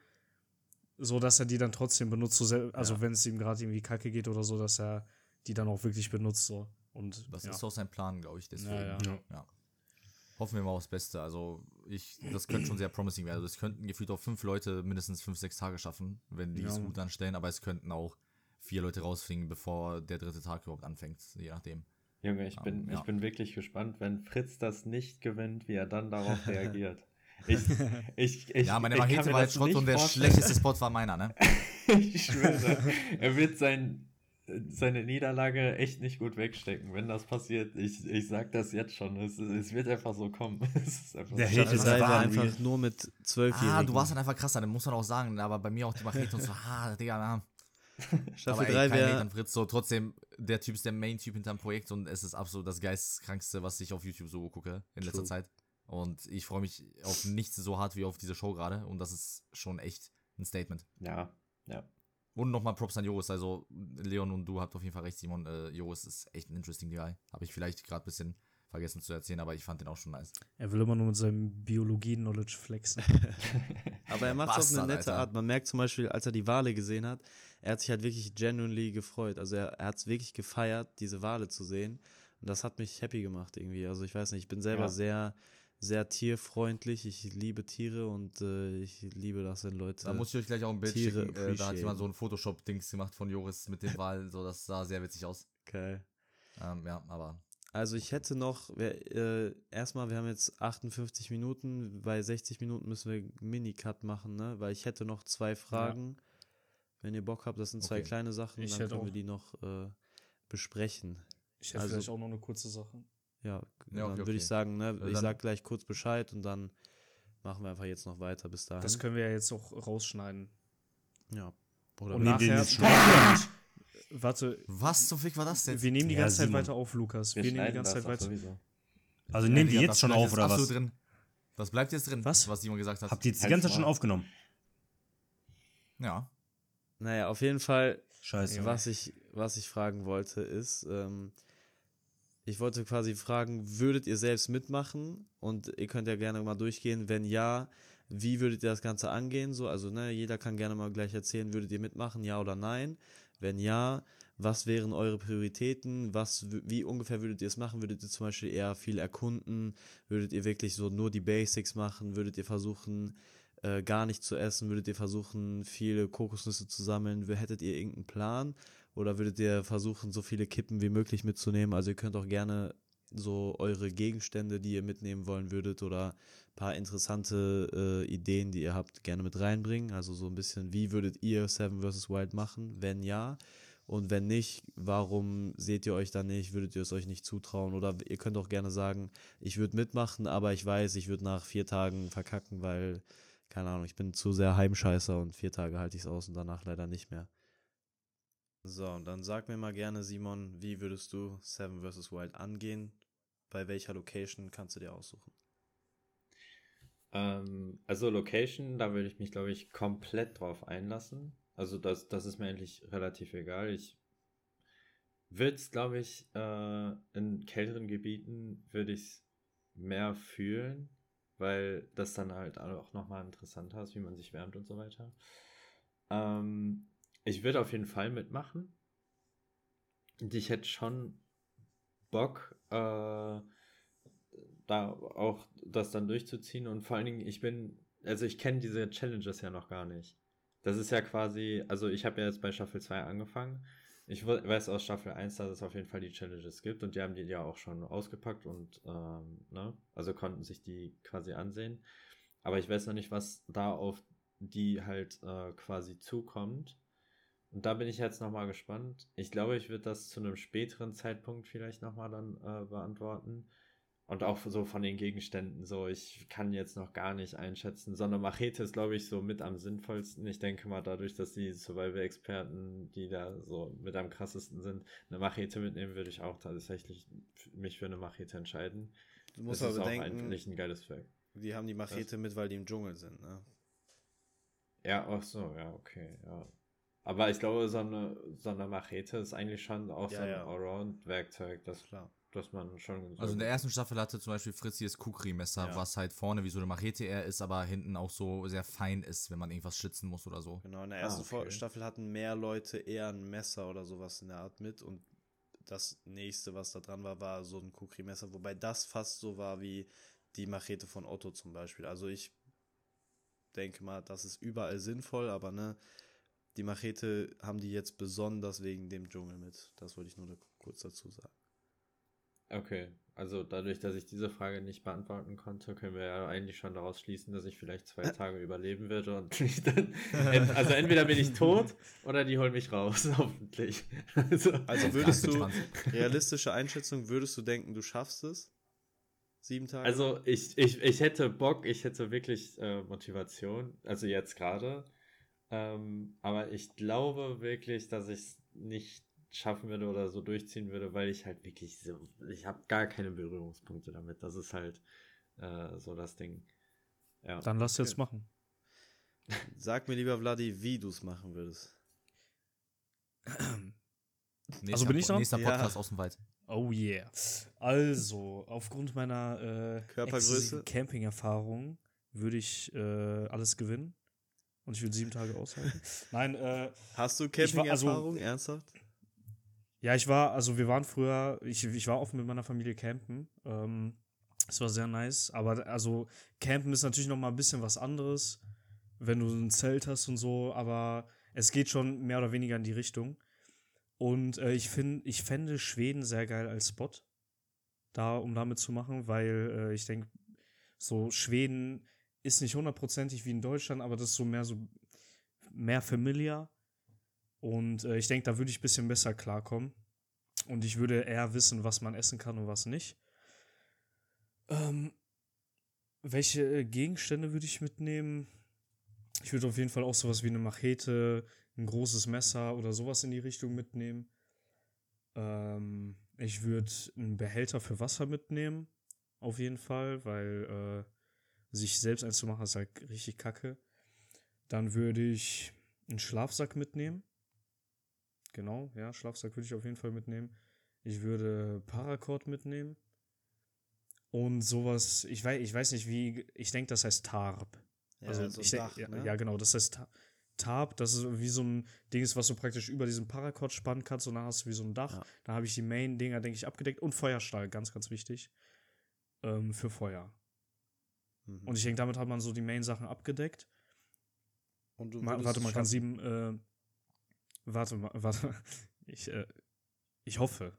so dass er die dann trotzdem benutzt, so also Ja. wenn es ihm gerade irgendwie kacke geht oder so, dass er die dann auch wirklich benutzt, so. Und Das ja. ist auch sein Plan, glaube ich. Deswegen. Ja, Ja. Ja. Hoffen wir mal aufs Beste. Also, ich, das könnte schon sehr promising werden. Also, es könnten gefühlt auch fünf Leute mindestens fünf, sechs Tage schaffen, wenn die es Ja. gut anstellen, aber es könnten auch vier Leute rausfliegen, bevor der dritte Tag überhaupt anfängt, je nachdem. Junge, ich bin, Ähm, ja. ich bin wirklich gespannt, wenn Fritz das nicht gewinnt, wie er dann darauf reagiert. Ich, ich, ich, ja, meine Machete war jetzt Schrott und der vorstellen. schlechteste Spot war meiner, ne? ich schwöre, er wird sein, seine Niederlage echt nicht gut wegstecken, wenn das passiert. Ich, ich sag das jetzt schon. Es, es wird einfach so kommen. Es ist einfach Der so. Hate ist 3 war wahr, einfach nur mit zwölfjährigen. Ah, du warst dann einfach krasser, dann muss man auch sagen, aber bei mir auch die Machete und so, ah, Digga, na. Staffel aber ey, 3 kein Hate wäre an Fritz, so trotzdem, der Typ ist der Main-Typ hinterm Projekt und es ist absolut das geisteskrankste, was ich auf YouTube so gucke in letzter True. Zeit. Und ich freue mich auf nichts so hart wie auf diese Show gerade und das ist schon echt ein Statement. Ja, ja. Und nochmal Props an Joris, also Leon und du habt auf jeden Fall recht, Simon. Äh, Joris ist echt ein interesting Guy. Habe ich vielleicht gerade ein bisschen vergessen zu erzählen, aber ich fand den auch schon nice. Er will immer nur mit seinem Biologie-Knowledge flexen. Aber er macht es auf eine nette Alter. Art. Man merkt zum Beispiel, als er die Wale gesehen hat, er hat sich halt wirklich genuinely gefreut. Also er, er hat es wirklich gefeiert, diese Wale zu sehen. Und das hat mich happy gemacht irgendwie. Also ich weiß nicht, ich bin selber Ja. sehr, sehr tierfreundlich. Ich liebe Tiere und äh, ich liebe das, wenn Leute. Da muss ich euch gleich auch ein Bild Tiere schicken. Äh, da hat jemand so ein Photoshop-Dings gemacht von Joris mit den Wahlen. So, das sah sehr witzig aus. Geil. Ähm, ja, aber Also ich hätte noch, wir, äh, erstmal, wir haben jetzt 58 Minuten, bei 60 Minuten müssen wir einen Mini-Cut machen, ne? Weil ich hätte noch zwei Fragen. Wenn ihr Bock habt, das sind zwei Okay. kleine Sachen, Ich dann können wir die noch äh, besprechen. Ich hätte Also- vielleicht auch noch eine kurze Sache. Ja, Ja, dann okay, würde okay. ich sagen, ne, Äh, ich dann- sag gleich kurz Bescheid und dann machen wir einfach jetzt noch weiter bis dahin. Das können wir ja jetzt auch rausschneiden. ja. Oder Und nachher- jetzt schon auf? Warte, was zum Fick war das denn? wir nehmen die Ja, ganze Zeit Simon. weiter auf, Lukas. Wir, Wir, nehmen die ganze Zeit weiter. sowieso. Also nehmen die Ja, jetzt schon auf jetzt oder was? drin. Das bleibt jetzt drin, Was? was Simon gesagt hat. Habt ihr jetzt die Halt's ganze Zeit schon aufgenommen? ja. Naja, auf jeden Fall Scheiße. Was ich, was ich fragen wollte, ist, ähm, ich wollte quasi fragen, würdet ihr selbst mitmachen? Und ihr könnt ja gerne mal durchgehen. Wenn ja, wie würdet ihr das Ganze angehen? So, also, ne, jeder kann gerne mal gleich erzählen, würdet ihr mitmachen, ja oder nein? Wenn ja, was wären eure Prioritäten? Was, wie ungefähr würdet ihr es machen? Würdet ihr zum Beispiel eher viel erkunden? Würdet ihr wirklich so nur die Basics machen? Würdet ihr versuchen, äh, gar nicht zu essen? Würdet ihr versuchen, viele Kokosnüsse zu sammeln? Hättet ihr irgendeinen Plan? Oder würdet ihr versuchen, so viele Kippen wie möglich mitzunehmen? Also ihr könnt auch gerne so eure Gegenstände, die ihr mitnehmen wollen würdet oder ein paar interessante äh, Ideen, die ihr habt, gerne mit reinbringen. Also so ein bisschen, wie würdet ihr Seven vs. Wild machen? Wenn ja. Und wenn nicht, warum seht ihr euch da nicht? Würdet ihr es euch nicht zutrauen? Oder ihr könnt auch gerne sagen, ich würde mitmachen, aber ich weiß, ich würde nach vier Tagen verkacken, weil, keine Ahnung, ich bin zu sehr Heimscheißer und vier Tage halte ich es aus und danach leider nicht mehr. So, und dann sag mir mal gerne, Simon, wie würdest du Seven vs. Wild angehen? Bei welcher Location kannst du dir aussuchen? Ähm, also Location, da würde ich mich, glaube ich, komplett drauf einlassen. Also das, das ist mir eigentlich relativ egal. Ich würde es, glaube ich, äh, in kälteren Gebieten würde ich es mehr fühlen, weil das dann halt auch nochmal interessanter ist, wie man sich wärmt und so weiter. Ähm, ich würde auf jeden Fall mitmachen. Und ich hätte schon Bock, äh, da auch das dann durchzuziehen und vor allen Dingen, ich bin, also ich kenne diese Challenges ja noch gar nicht. Das ist ja quasi, also ich habe ja jetzt bei Staffel 2 angefangen. ich weiß aus Staffel 1, dass es auf jeden Fall die Challenges gibt und die haben die ja auch schon ausgepackt und, ähm, ne, also konnten sich die quasi ansehen. Aber ich weiß noch nicht, was da auf die halt äh, quasi zukommt. Und da bin ich jetzt nochmal gespannt. Ich glaube, ich würde das zu einem späteren Zeitpunkt vielleicht nochmal dann äh, beantworten. Und auch so von den Gegenständen, so ich kann jetzt noch gar nicht einschätzen. So eine Machete ist, glaube ich, so mit am sinnvollsten. Ich denke mal, dadurch, dass die Survival-Experten, die da so mit am krassesten sind, eine Machete mitnehmen, würde ich auch tatsächlich mich für eine Machete entscheiden. Du musst das aber ist auch bedenken, eigentlich ein geiles Werk. die haben die Machete mit, weil die im Dschungel sind, ne? Ja, ach so, ja, okay, ja. Aber ich glaube, so eine, so eine Machete ist eigentlich schon auch Ja, so ein ja. Allround-Werkzeug, das, Klar. das man schon. so Also in der ersten Staffel hatte zum Beispiel Fritzi das Kukri-Messer, Ja. was halt vorne wie so eine Machete eher ist, aber hinten auch so sehr fein ist, wenn man irgendwas schlitzen muss oder so. Genau, in der Ah, ersten okay. Vor- Staffel hatten mehr Leute eher ein Messer oder sowas in der Art mit und das nächste, was da dran war, war so ein Kukri-Messer, wobei das fast so war wie die Machete von Otto zum Beispiel. Also ich denke mal, das ist überall sinnvoll, aber ne, die Machete haben die jetzt besonders wegen dem Dschungel mit. Das wollte ich nur da kurz dazu sagen. Okay, also dadurch, dass ich diese Frage nicht beantworten konnte, können wir ja eigentlich schon daraus schließen, dass ich vielleicht zwei Tage überleben würde und mich dann. Also entweder bin ich tot oder die holen mich raus, hoffentlich. Also, Also würdest du, realistische Einschätzung, würdest du denken, du schaffst es? Sieben Tage? Also ich, ich, ich hätte Bock, ich hätte wirklich äh, Motivation, also jetzt gerade. Ähm, aber ich glaube wirklich, dass ich es nicht schaffen würde oder so durchziehen würde, weil ich halt wirklich so, ich habe gar keine Berührungspunkte damit. Das ist halt äh, so das Ding. Ja. Dann lass jetzt machen. Sag mir lieber, Vladi, wie du es machen würdest. Nächster, Also bin ich dran? Nächster Ja. Podcast aus dem Wald. Oh yeah. Also, aufgrund meiner äh, Körpergröße? Camping-Erfahrung würde ich äh, alles gewinnen. Und ich würde sieben Tage aushalten. Nein, äh, Hast du Camping-Erfahrung? also- Ernsthaft? ja, ich war, also wir waren früher, ich, ich war oft mit meiner Familie campen. Ähm, es war sehr nice. Aber also, campen ist natürlich noch mal ein bisschen was anderes, wenn du ein Zelt hast und so. Aber es geht schon mehr oder weniger in die Richtung. Und äh, ich finde, ich fände Schweden sehr geil als Spot, da, um damit zu machen, weil äh, ich denke, so Schweden ist nicht hundertprozentig wie in Deutschland, aber das ist so mehr so mehr familiar. Und äh, ich denke, da würde ich ein bisschen besser klarkommen. Und ich würde eher wissen, was man essen kann und was nicht. Ähm, welche äh, Gegenstände würde ich mitnehmen? Ich würde auf jeden Fall auch sowas wie eine Machete, ein großes Messer oder sowas in die Richtung mitnehmen. Ähm, ich würde einen Behälter für Wasser mitnehmen, auf jeden Fall, weil äh, sich selbst eins zu machen ist halt richtig kacke. Dann würde ich einen Schlafsack mitnehmen. Genau, ja, Schlafsack würde ich auf jeden Fall mitnehmen. Ich würde Paracord mitnehmen. Und sowas, ich weiß, ich weiß nicht wie, ich denke, das heißt Tarp. Ja, also so ich denk, Dach, ja, ne? ja, genau, das heißt Ta- Tarp, das ist wie so ein Ding ist, was du praktisch über diesen Paracord spannen kannst und dann hast du wie so ein Dach. Ja. Da habe ich die Main-Dinger, denke ich, abgedeckt und Feuerstahl, ganz, ganz wichtig. Ähm, für Feuer. Mhm. Und ich denke, damit hat man so die Main-Sachen abgedeckt. Und du Ma warte, man kann sieben, äh, warte mal, warte, ich, äh, ich hoffe.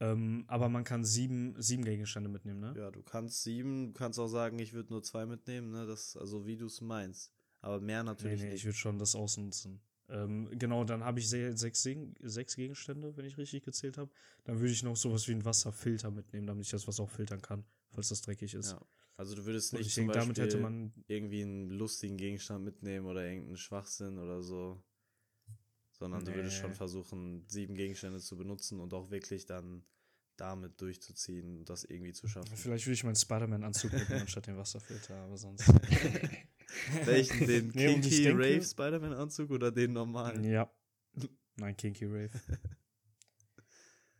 Ähm, aber man kann sieben, sieben Gegenstände mitnehmen, ne? Ja, du kannst sieben, du kannst auch sagen, ich würde nur zwei mitnehmen, ne? Das, also wie du es meinst. Aber mehr Nee, natürlich nee, ich nicht. würde schon das ausnutzen. Ähm, genau, dann habe ich se- sechs, sechs Gegenstände, wenn ich richtig gezählt habe. Dann würde ich noch sowas wie einen Wasserfilter mitnehmen, damit ich das Wasser auch filtern kann, falls das dreckig ist. Ja. Also du würdest Und nicht denke, damit hätte man. irgendwie einen lustigen Gegenstand mitnehmen oder irgendeinen Schwachsinn oder so. Sondern du würdest Nee. schon versuchen, sieben Gegenstände zu benutzen und auch wirklich dann damit durchzuziehen und das irgendwie zu schaffen. Vielleicht würde ich meinen Spider-Man-Anzug mitnehmen anstatt den Wasserfilter, aber sonst. Welchen? Den Nee, Kinky denke- Rave Spider-Man-Anzug oder den normalen? Ja. Nein, Kinky Rave.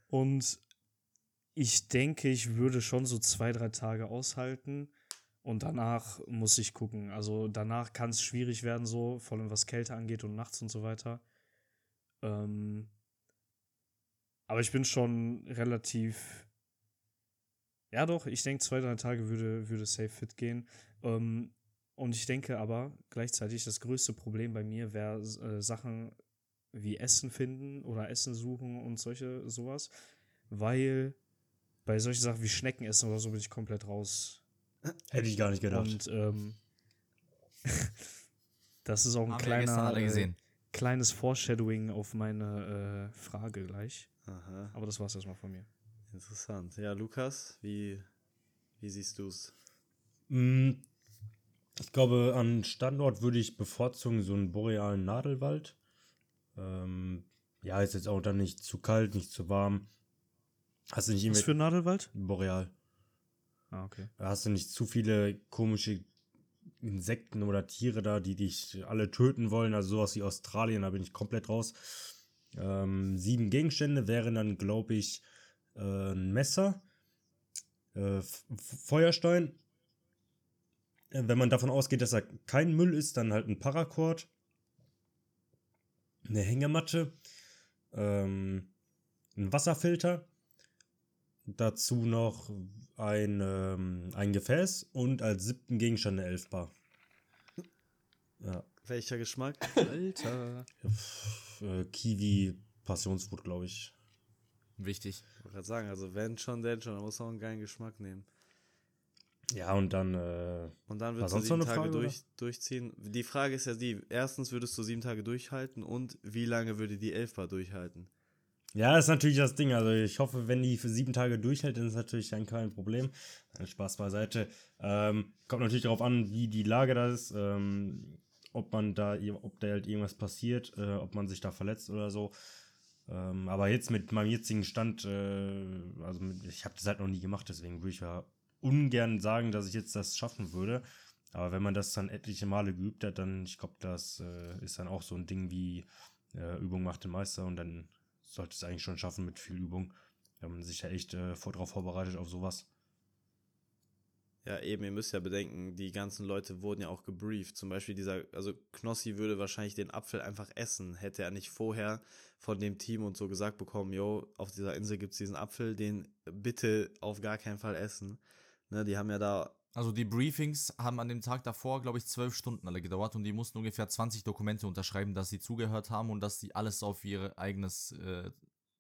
Und ich denke, ich würde schon so zwei, drei Tage aushalten. Und danach muss ich gucken. Also danach kann es schwierig werden, so, vor allem was Kälte angeht und nachts und so weiter. Ähm, aber ich bin schon relativ. Ja, doch, ich denke, zwei, drei Tage würde, würde safe fit gehen. Ähm, und ich denke aber gleichzeitig, das größte Problem bei mir wäre, äh, Sachen wie Essen finden oder Essen suchen und solche sowas, weil bei solchen Sachen wie Schnecken essen oder so bin ich komplett raus. Hätte ich gar nicht gedacht. Und ähm, das ist auch ein Haben kleiner, alle äh, kleines Foreshadowing auf meine äh, Frage gleich. Aha, Aber das war's erstmal von mir. interessant. Ja, Lukas, wie, wie siehst du es? Mm, Ich glaube, an Standort würde ich bevorzugen so einen borealen Nadelwald. Ähm, ja, ist jetzt auch dann nicht zu kalt, nicht zu warm. Hast du nicht Was für ein Nadelwald? boreal? Ah, okay. Da hast du nicht zu viele komische Insekten oder Tiere da, die dich alle töten wollen. Also sowas wie Australien, da bin ich komplett raus. Ähm, sieben Gegenstände wären dann, glaube ich, äh, ein Messer, äh, Feuerstein. Äh, Wenn man davon ausgeht, dass er kein Müll ist, dann halt ein Paracord, eine Hängematte, ähm, ein Wasserfilter, dazu noch ein, ähm, ein Gefäß und als siebten Gegenstand eine Elfbar. Ja, Welcher Geschmack? Alter. pf, äh, Kiwi, Passionsfrucht, glaube ich. Wichtig. Ich wollte gerade sagen, also wenn schon, denn schon, da muss man auch einen geilen Geschmack nehmen. Ja, und dann, äh, Und dann würdest du sieben Tage Frage, durch, durchziehen. Die Frage ist ja die, erstens würdest du sieben Tage durchhalten und wie lange würde die Elfbar durchhalten? Ja, ist natürlich das Ding. Also ich hoffe, wenn die für sieben Tage durchhält, dann ist natürlich dann kein Problem. Spaß beiseite. Ähm, kommt natürlich darauf an, wie die Lage da ist, ähm, ob man da, ob da halt irgendwas passiert, äh, ob man sich da verletzt oder so. Ähm, aber jetzt mit meinem jetzigen Stand, äh, also mit, ich habe das halt noch nie gemacht, deswegen würde ich ja ungern sagen, dass ich jetzt das schaffen würde. Aber wenn man das dann etliche Male geübt hat, dann, ich glaube, das äh, ist dann auch so ein Ding wie äh, Übung macht den Meister und dann sollte es eigentlich schon schaffen mit viel Übung, wenn man sich ja echt äh, vor, drauf vorbereitet auf sowas. Ja, eben, ihr müsst ja bedenken, die ganzen Leute wurden ja auch gebrieft. Zum Beispiel dieser, also Knossi würde wahrscheinlich den Apfel einfach essen, hätte er nicht vorher von dem Team und so gesagt bekommen, yo, auf dieser Insel gibt's diesen Apfel, den bitte auf gar keinen Fall essen. Ne, die haben ja da, Also die Briefings haben an dem Tag davor, glaube ich, zwölf Stunden alle gedauert und die mussten ungefähr 20 Dokumente unterschreiben, dass sie zugehört haben und dass sie alles auf ihr eigenes äh,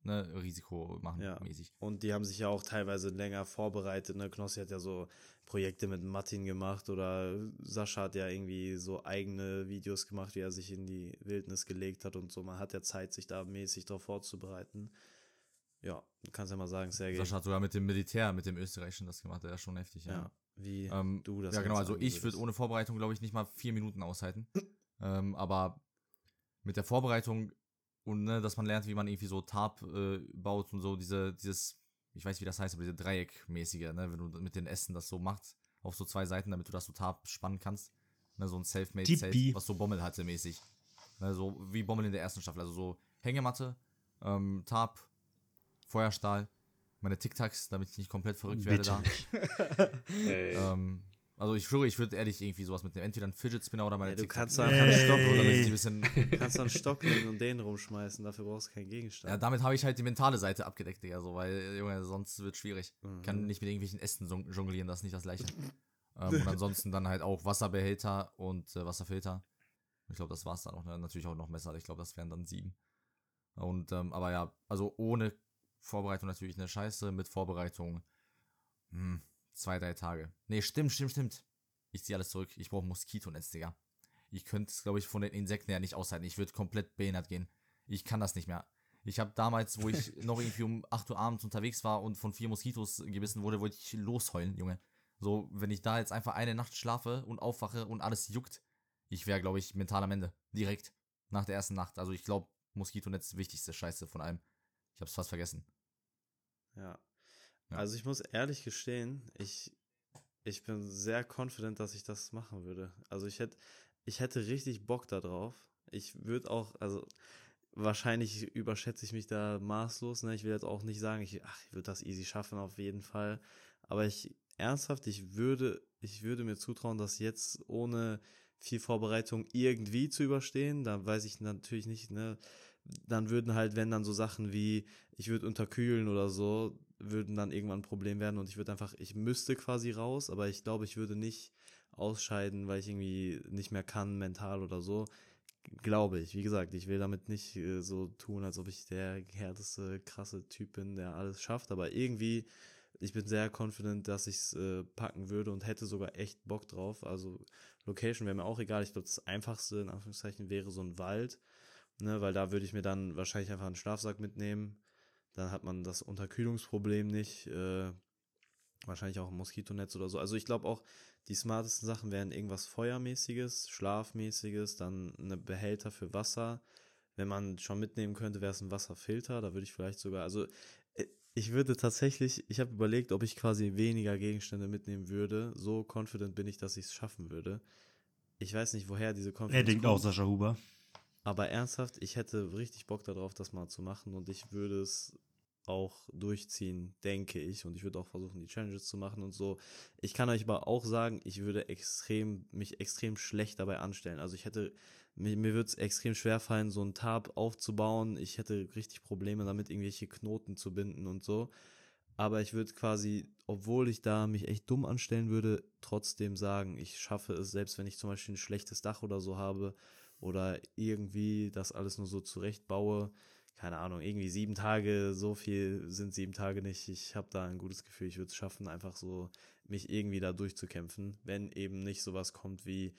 ne, Risiko machen, Ja. mäßig. und die haben sich ja auch teilweise länger vorbereitet. Ne, Knossi hat ja so Projekte mit Martin gemacht oder Sascha hat ja irgendwie so eigene Videos gemacht, wie er sich in die Wildnis gelegt hat und so. Man hat ja Zeit, sich da mäßig darauf vorzubereiten. Ja, du kannst ja mal sagen, Sergej. Sascha hat sogar mit dem Militär, mit dem Österreichischen das gemacht, der ist schon heftig, ja. Ja, wie Ähm, du das ja, genau. Also ich würde ohne Vorbereitung, glaube ich, nicht mal vier Minuten aushalten. ähm, aber mit der Vorbereitung und ne, dass man lernt, wie man irgendwie so Tarp äh, baut und so, diese, dieses, ich weiß, wie das heißt, aber diese Dreieckmäßige, ne, wenn du mit den Essen das so machst, auf so zwei Seiten, damit du das so Tarp spannen kannst. Ne, so ein Selfmade Safe, was so Bommel hatte mäßig. Ne, so wie Bommel in der ersten Staffel. Also so Hängematte, ähm, Tarp, Feuerstahl, meine Tic-Tacs, damit ich nicht komplett verrückt werde Bitte da. Ey. Ähm, also ich schwöre, ich würde ehrlich irgendwie sowas mitnehmen. Entweder ein Fidget Spinner oder meine Ja, du Tic-Tacs. kannst einfach einen Stock, So, damit ich Ey. ein bisschen, kannst einen Stock nehmen und den rumschmeißen. Dafür brauchst du keinen ja, Gegenstand. damit habe ich halt die mentale Seite abgedeckt, Digga, so, weil, Junge, sonst wird schwierig. Mhm. Kann nicht mit irgendwelchen Ästen jong- jonglieren, das ist nicht das gleiche. ähm, und ansonsten dann halt auch Wasserbehälter und äh, Wasserfilter. Ich glaube, das war's dann auch. Ne? Natürlich auch noch Messer. Ich glaube, das wären dann sieben. Und, ähm, aber ja, also ohne Vorbereitung natürlich eine Scheiße, mit Vorbereitung hm, zwei, drei Tage. Nee, stimmt, stimmt, stimmt. Ich ziehe alles zurück. Ich brauche Moskitonetz, Digga. Ich könnte es, glaube ich, von den Insekten her nicht aushalten. Ich würde komplett behindert gehen. Ich kann das nicht mehr. Ich habe damals, wo ich noch irgendwie um 8 Uhr abends unterwegs war und von vier Moskitos gebissen wurde, wollte ich losheulen, Junge. So, wenn ich da jetzt einfach eine Nacht schlafe und aufwache und alles juckt, ich wäre, glaube ich, mental am Ende. Direkt. Nach der ersten Nacht. Also ich glaube, Moskitonetz wichtigste Scheiße von allem. Ich habe es fast vergessen. Ja. Ja. Also ich muss ehrlich gestehen, ich, ich bin sehr confident, dass ich das machen würde. Also ich hätte, ich hätte richtig Bock da drauf. Ich würde auch, also wahrscheinlich überschätze ich mich da maßlos. Ne? Ich will jetzt auch nicht sagen, ich, ach, ich würde das easy schaffen, auf jeden Fall. Aber ich, ernsthaft, ich würde, ich würde mir zutrauen, das jetzt ohne viel Vorbereitung irgendwie zu überstehen. Da weiß ich natürlich nicht, ne? Dann würden halt, wenn dann so Sachen wie, ich würde unterkühlen oder so, würden dann irgendwann ein Problem werden und ich würde einfach, ich müsste quasi raus, aber ich glaube, ich würde nicht ausscheiden, weil ich irgendwie nicht mehr kann, mental oder so. glaube ich. Wie gesagt, ich will damit nicht äh, so tun, als ob ich der härteste, krasse Typ bin, der alles schafft, aber irgendwie, ich bin sehr confident, dass ich es äh, packen würde und hätte sogar echt Bock drauf. Also Location wäre mir auch egal. Ich glaube, das einfachste, in Anführungszeichen, wäre so ein Wald, ne, weil da würde ich mir dann wahrscheinlich einfach einen Schlafsack mitnehmen. Dann hat man das Unterkühlungsproblem nicht. Äh, wahrscheinlich auch ein Moskitonetz oder so. Also ich glaube auch, die smartesten Sachen wären irgendwas Feuermäßiges, Schlafmäßiges, dann eine Behälter für Wasser. Wenn man schon mitnehmen könnte, wäre es ein Wasserfilter. Da würde ich vielleicht sogar, also äh, ich würde tatsächlich, ich habe überlegt, ob ich quasi weniger Gegenstände mitnehmen würde. So confident bin ich, dass ich es schaffen würde. Ich weiß nicht, woher diese Confidence Er denkt auch Sascha Huber. Aber ernsthaft, ich hätte richtig Bock darauf, das mal zu machen und ich würde es auch durchziehen, denke ich. Und ich würde auch versuchen, die Challenges zu machen und so. Ich kann euch aber auch sagen, ich würde extrem, mich extrem schlecht dabei anstellen. Also ich hätte, mir, mir würde es extrem schwer fallen, so einen Tab aufzubauen. Ich hätte richtig Probleme damit, irgendwelche Knoten zu binden und so. Aber ich würde quasi, obwohl ich da mich echt dumm anstellen würde, trotzdem sagen, ich schaffe es, selbst wenn ich zum Beispiel ein schlechtes Dach oder so habe oder irgendwie das alles nur so zurechtbaue. Keine Ahnung, irgendwie sieben Tage, so viel sind sieben Tage nicht. Ich habe da ein gutes Gefühl, ich würde es schaffen, einfach so mich irgendwie da durchzukämpfen, wenn eben nicht sowas kommt wie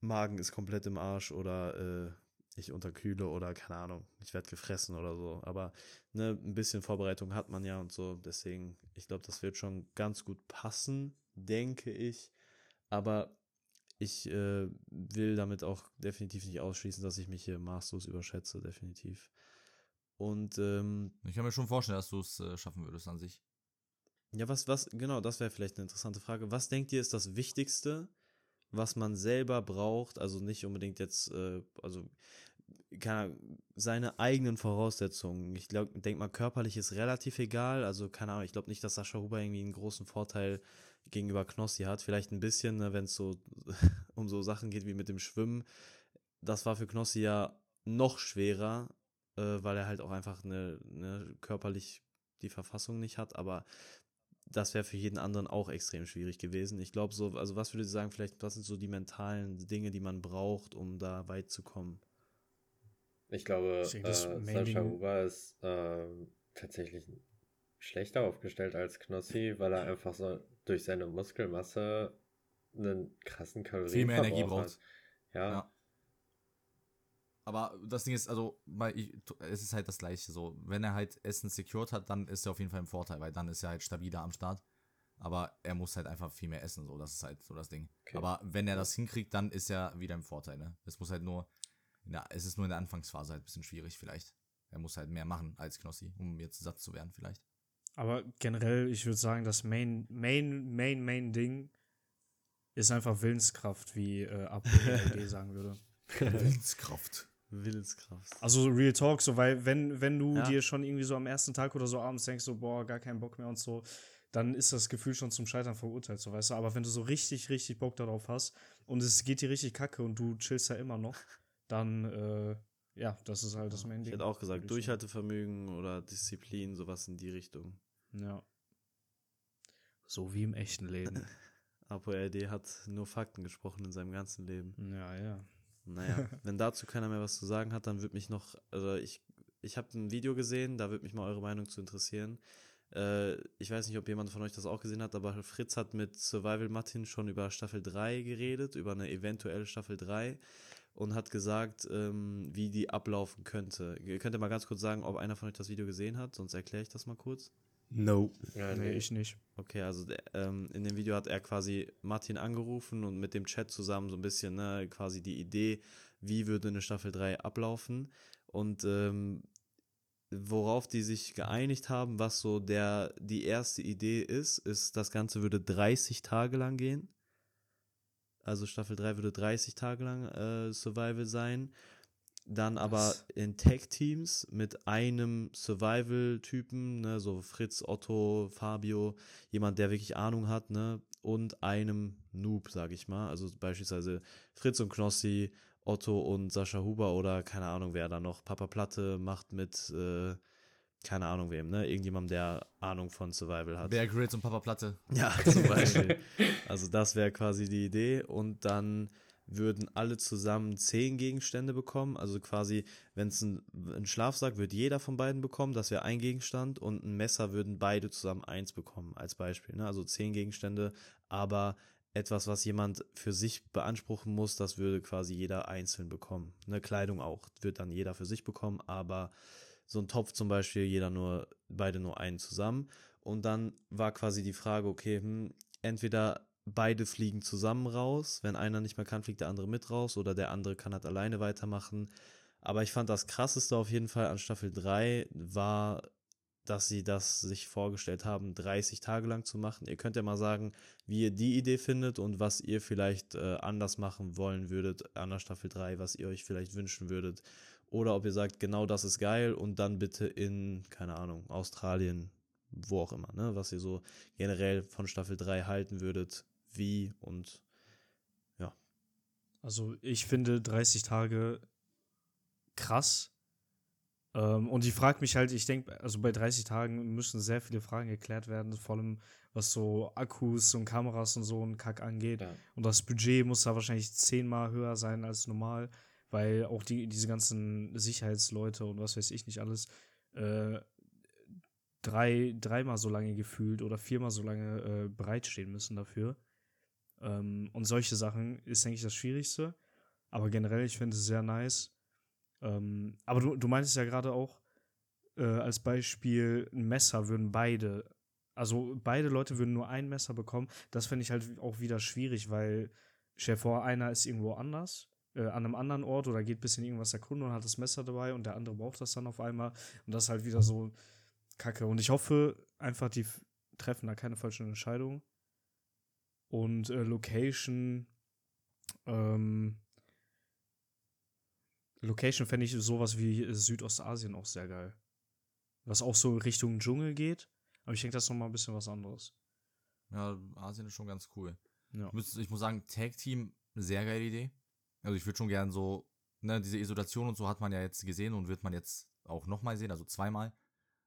Magen ist komplett im Arsch oder äh, ich unterkühle oder keine Ahnung, ich werde gefressen oder so. Aber ne, ein bisschen Vorbereitung hat man ja und so. Deswegen, ich glaube, das wird schon ganz gut passen, denke ich. Aber ich äh, will damit auch definitiv nicht ausschließen, dass ich mich hier maßlos überschätze, definitiv. Und ähm, Ich kann mir schon vorstellen, dass du es äh, schaffen würdest an sich. ja, was, was, genau, das wäre vielleicht eine interessante Frage. Was denkt ihr ist das Wichtigste, was man selber braucht? Also nicht unbedingt jetzt, äh, also keine Ahnung, seine eigenen Voraussetzungen. Ich glaube, denk mal, körperlich ist relativ egal. Also keine Ahnung, ich glaube nicht, dass Sascha Huber irgendwie einen großen Vorteil gegenüber Knossi hat. Vielleicht ein bisschen, ne, wenn es so um so Sachen geht wie mit dem Schwimmen. Das war für Knossi ja noch schwerer, äh, weil er halt auch einfach eine, eine körperlich die Verfassung nicht hat, aber das wäre für jeden anderen auch extrem schwierig gewesen. Ich glaube so, also was würdet ihr sagen, vielleicht, was sind so die mentalen Dinge, die man braucht, um da weit zu kommen? Ich glaube, Ich denke, das äh, Main Sascha Huber ist ähm, tatsächlich schlechter aufgestellt als Knossi, weil er einfach so durch seine Muskelmasse einen krassen Kalorien Viel mehr Energie braucht. Ja, Ja. Aber das Ding ist, also, weil ich, es ist halt das Gleiche so. Wenn er halt Essen secured hat, dann ist er auf jeden Fall im Vorteil, weil dann ist er halt stabiler am Start. Aber er muss halt einfach viel mehr essen, so. Das ist halt so das Ding. Okay. Aber wenn er das hinkriegt, dann ist er wieder im Vorteil, ne? Es muss halt nur, in der, es ist nur in der Anfangsphase halt ein bisschen schwierig, vielleicht. Er muss halt mehr machen als Knossi, um jetzt satt zu werden, vielleicht. Aber generell, ich würde sagen, das Main, Main, Main, Main Ding ist einfach Willenskraft, wie äh, APD sagen würde. Willenskraft. Willenskraft. Also Real Talk, so weil wenn, wenn du Ja. dir schon irgendwie so am ersten Tag oder so abends denkst, so, boah, gar keinen Bock mehr und so, dann ist das Gefühl schon zum Scheitern verurteilt, so weißt du. Aber wenn du so richtig, richtig Bock darauf hast und es geht dir richtig kacke und du chillst ja immer noch, dann, äh, ja, das ist halt das Main Ich Ding. hätte auch gesagt, ich. Durchhaltevermögen oder Disziplin, sowas in die Richtung. Ja. So wie im echten Leben. Apo RD hat nur Fakten gesprochen in seinem ganzen Leben. ja, ja. Naja, wenn dazu keiner mehr was zu sagen hat, dann würde mich noch, also ich, ich habe ein Video gesehen, da würde mich mal eure Meinung zu interessieren. Äh, ich weiß nicht, ob jemand von euch das auch gesehen hat, aber Fritz hat mit Survival Martin schon über Staffel 3 geredet, über eine eventuelle Staffel 3 und hat gesagt, ähm, wie die ablaufen könnte. Ihr könnt ihr mal ganz kurz sagen, ob einer von euch das Video gesehen hat, sonst erkläre ich das mal kurz. No. ja Nee, ich nicht. Okay, also der, ähm, in dem Video hat er quasi Martin angerufen und mit dem Chat zusammen so ein bisschen, ne, quasi die Idee, wie würde eine Staffel 3 ablaufen und ähm, worauf die sich geeinigt haben, was so der, die erste Idee ist, ist, das Ganze würde 30 Tage lang gehen. Also Staffel 3 würde 30 Tage lang äh, Survival sein. Dann aber Was? in Tag-Teams mit einem Survival-Typen, ne, so Fritz, Otto, Fabio, jemand, der wirklich Ahnung hat, ne, und einem Noob, sag ich mal. Also beispielsweise Fritz und Knossi, Otto und Sascha Huber oder keine Ahnung, wer da noch Papa Platte macht mit, äh, keine Ahnung wem, ne, irgendjemandem, der Ahnung von Survival hat. Bear Grylls und Papa Platte. Ja, zum Beispiel. also das wäre quasi die Idee. Und dann würden alle zusammen zehn Gegenstände bekommen. Also quasi, wenn es ein, Schlafsack wird jeder von beiden bekommen, das wäre ein Gegenstand und ein Messer würden beide zusammen eins bekommen, als Beispiel. Ne? Also zehn Gegenstände, aber etwas, was jemand für sich beanspruchen muss, das würde quasi jeder einzeln bekommen. Eine Kleidung auch, wird dann jeder für sich bekommen, aber so ein Topf zum Beispiel, jeder nur, beide nur einen zusammen. Und dann war quasi die Frage, okay, hm, entweder beide fliegen zusammen raus. Wenn einer nicht mehr kann, fliegt der andere mit raus oder der andere kann halt alleine weitermachen. Aber ich fand das krasseste auf jeden Fall an Staffel 3 war, dass sie das sich vorgestellt haben, 30 Tage lang zu machen. Ihr könnt ja mal sagen, wie ihr die Idee findet und was ihr vielleicht äh, anders machen wollen würdet an der Staffel 3, was ihr euch vielleicht wünschen würdet. Oder ob ihr sagt, genau das ist geil und dann bitte in, keine Ahnung, Australien, wo auch immer, ne, was ihr so generell von Staffel 3 halten würdet, wie und ja. Also ich finde 30 Tage krass. Ähm, und ich frage mich halt, ich denke, also bei 30 Tagen müssen sehr viele Fragen geklärt werden, vor allem was so Akkus und Kameras und so ein Kack angeht. Ja. Und das Budget muss da wahrscheinlich zehnmal höher sein als normal, weil auch die, diese ganzen Sicherheitsleute und was weiß ich nicht alles äh, drei, dreimal so lange gefühlt oder viermal so lange äh, bereitstehen müssen dafür. Ähm, und solche Sachen ist, denke ich, das Schwierigste. Aber generell, ich finde es sehr nice. Ähm, aber du, du meintest ja gerade auch, äh, als Beispiel, ein Messer würden beide, also beide Leute würden nur ein Messer bekommen. Das finde ich halt auch wieder schwierig, weil, stell dir vor, einer ist irgendwo anders, äh, an einem anderen Ort oder geht ein bisschen irgendwas erkunden und hat das Messer dabei und der andere braucht das dann auf einmal. Und das ist halt wieder so kacke. Und ich hoffe einfach, die treffen da keine falschen Entscheidungen. Und äh, Location, ähm, Location fände ich sowas wie Südostasien auch sehr geil. Was auch so Richtung Dschungel geht. Aber ich denke, das ist nochmal ein bisschen was anderes. Ja, Asien ist schon ganz cool. Ja. Ich, muss, ich muss sagen, Tag Team, sehr geile Idee. Also ich würde schon gern so, ne, diese Isolation und so hat man ja jetzt gesehen und wird man jetzt auch nochmal sehen, also zweimal.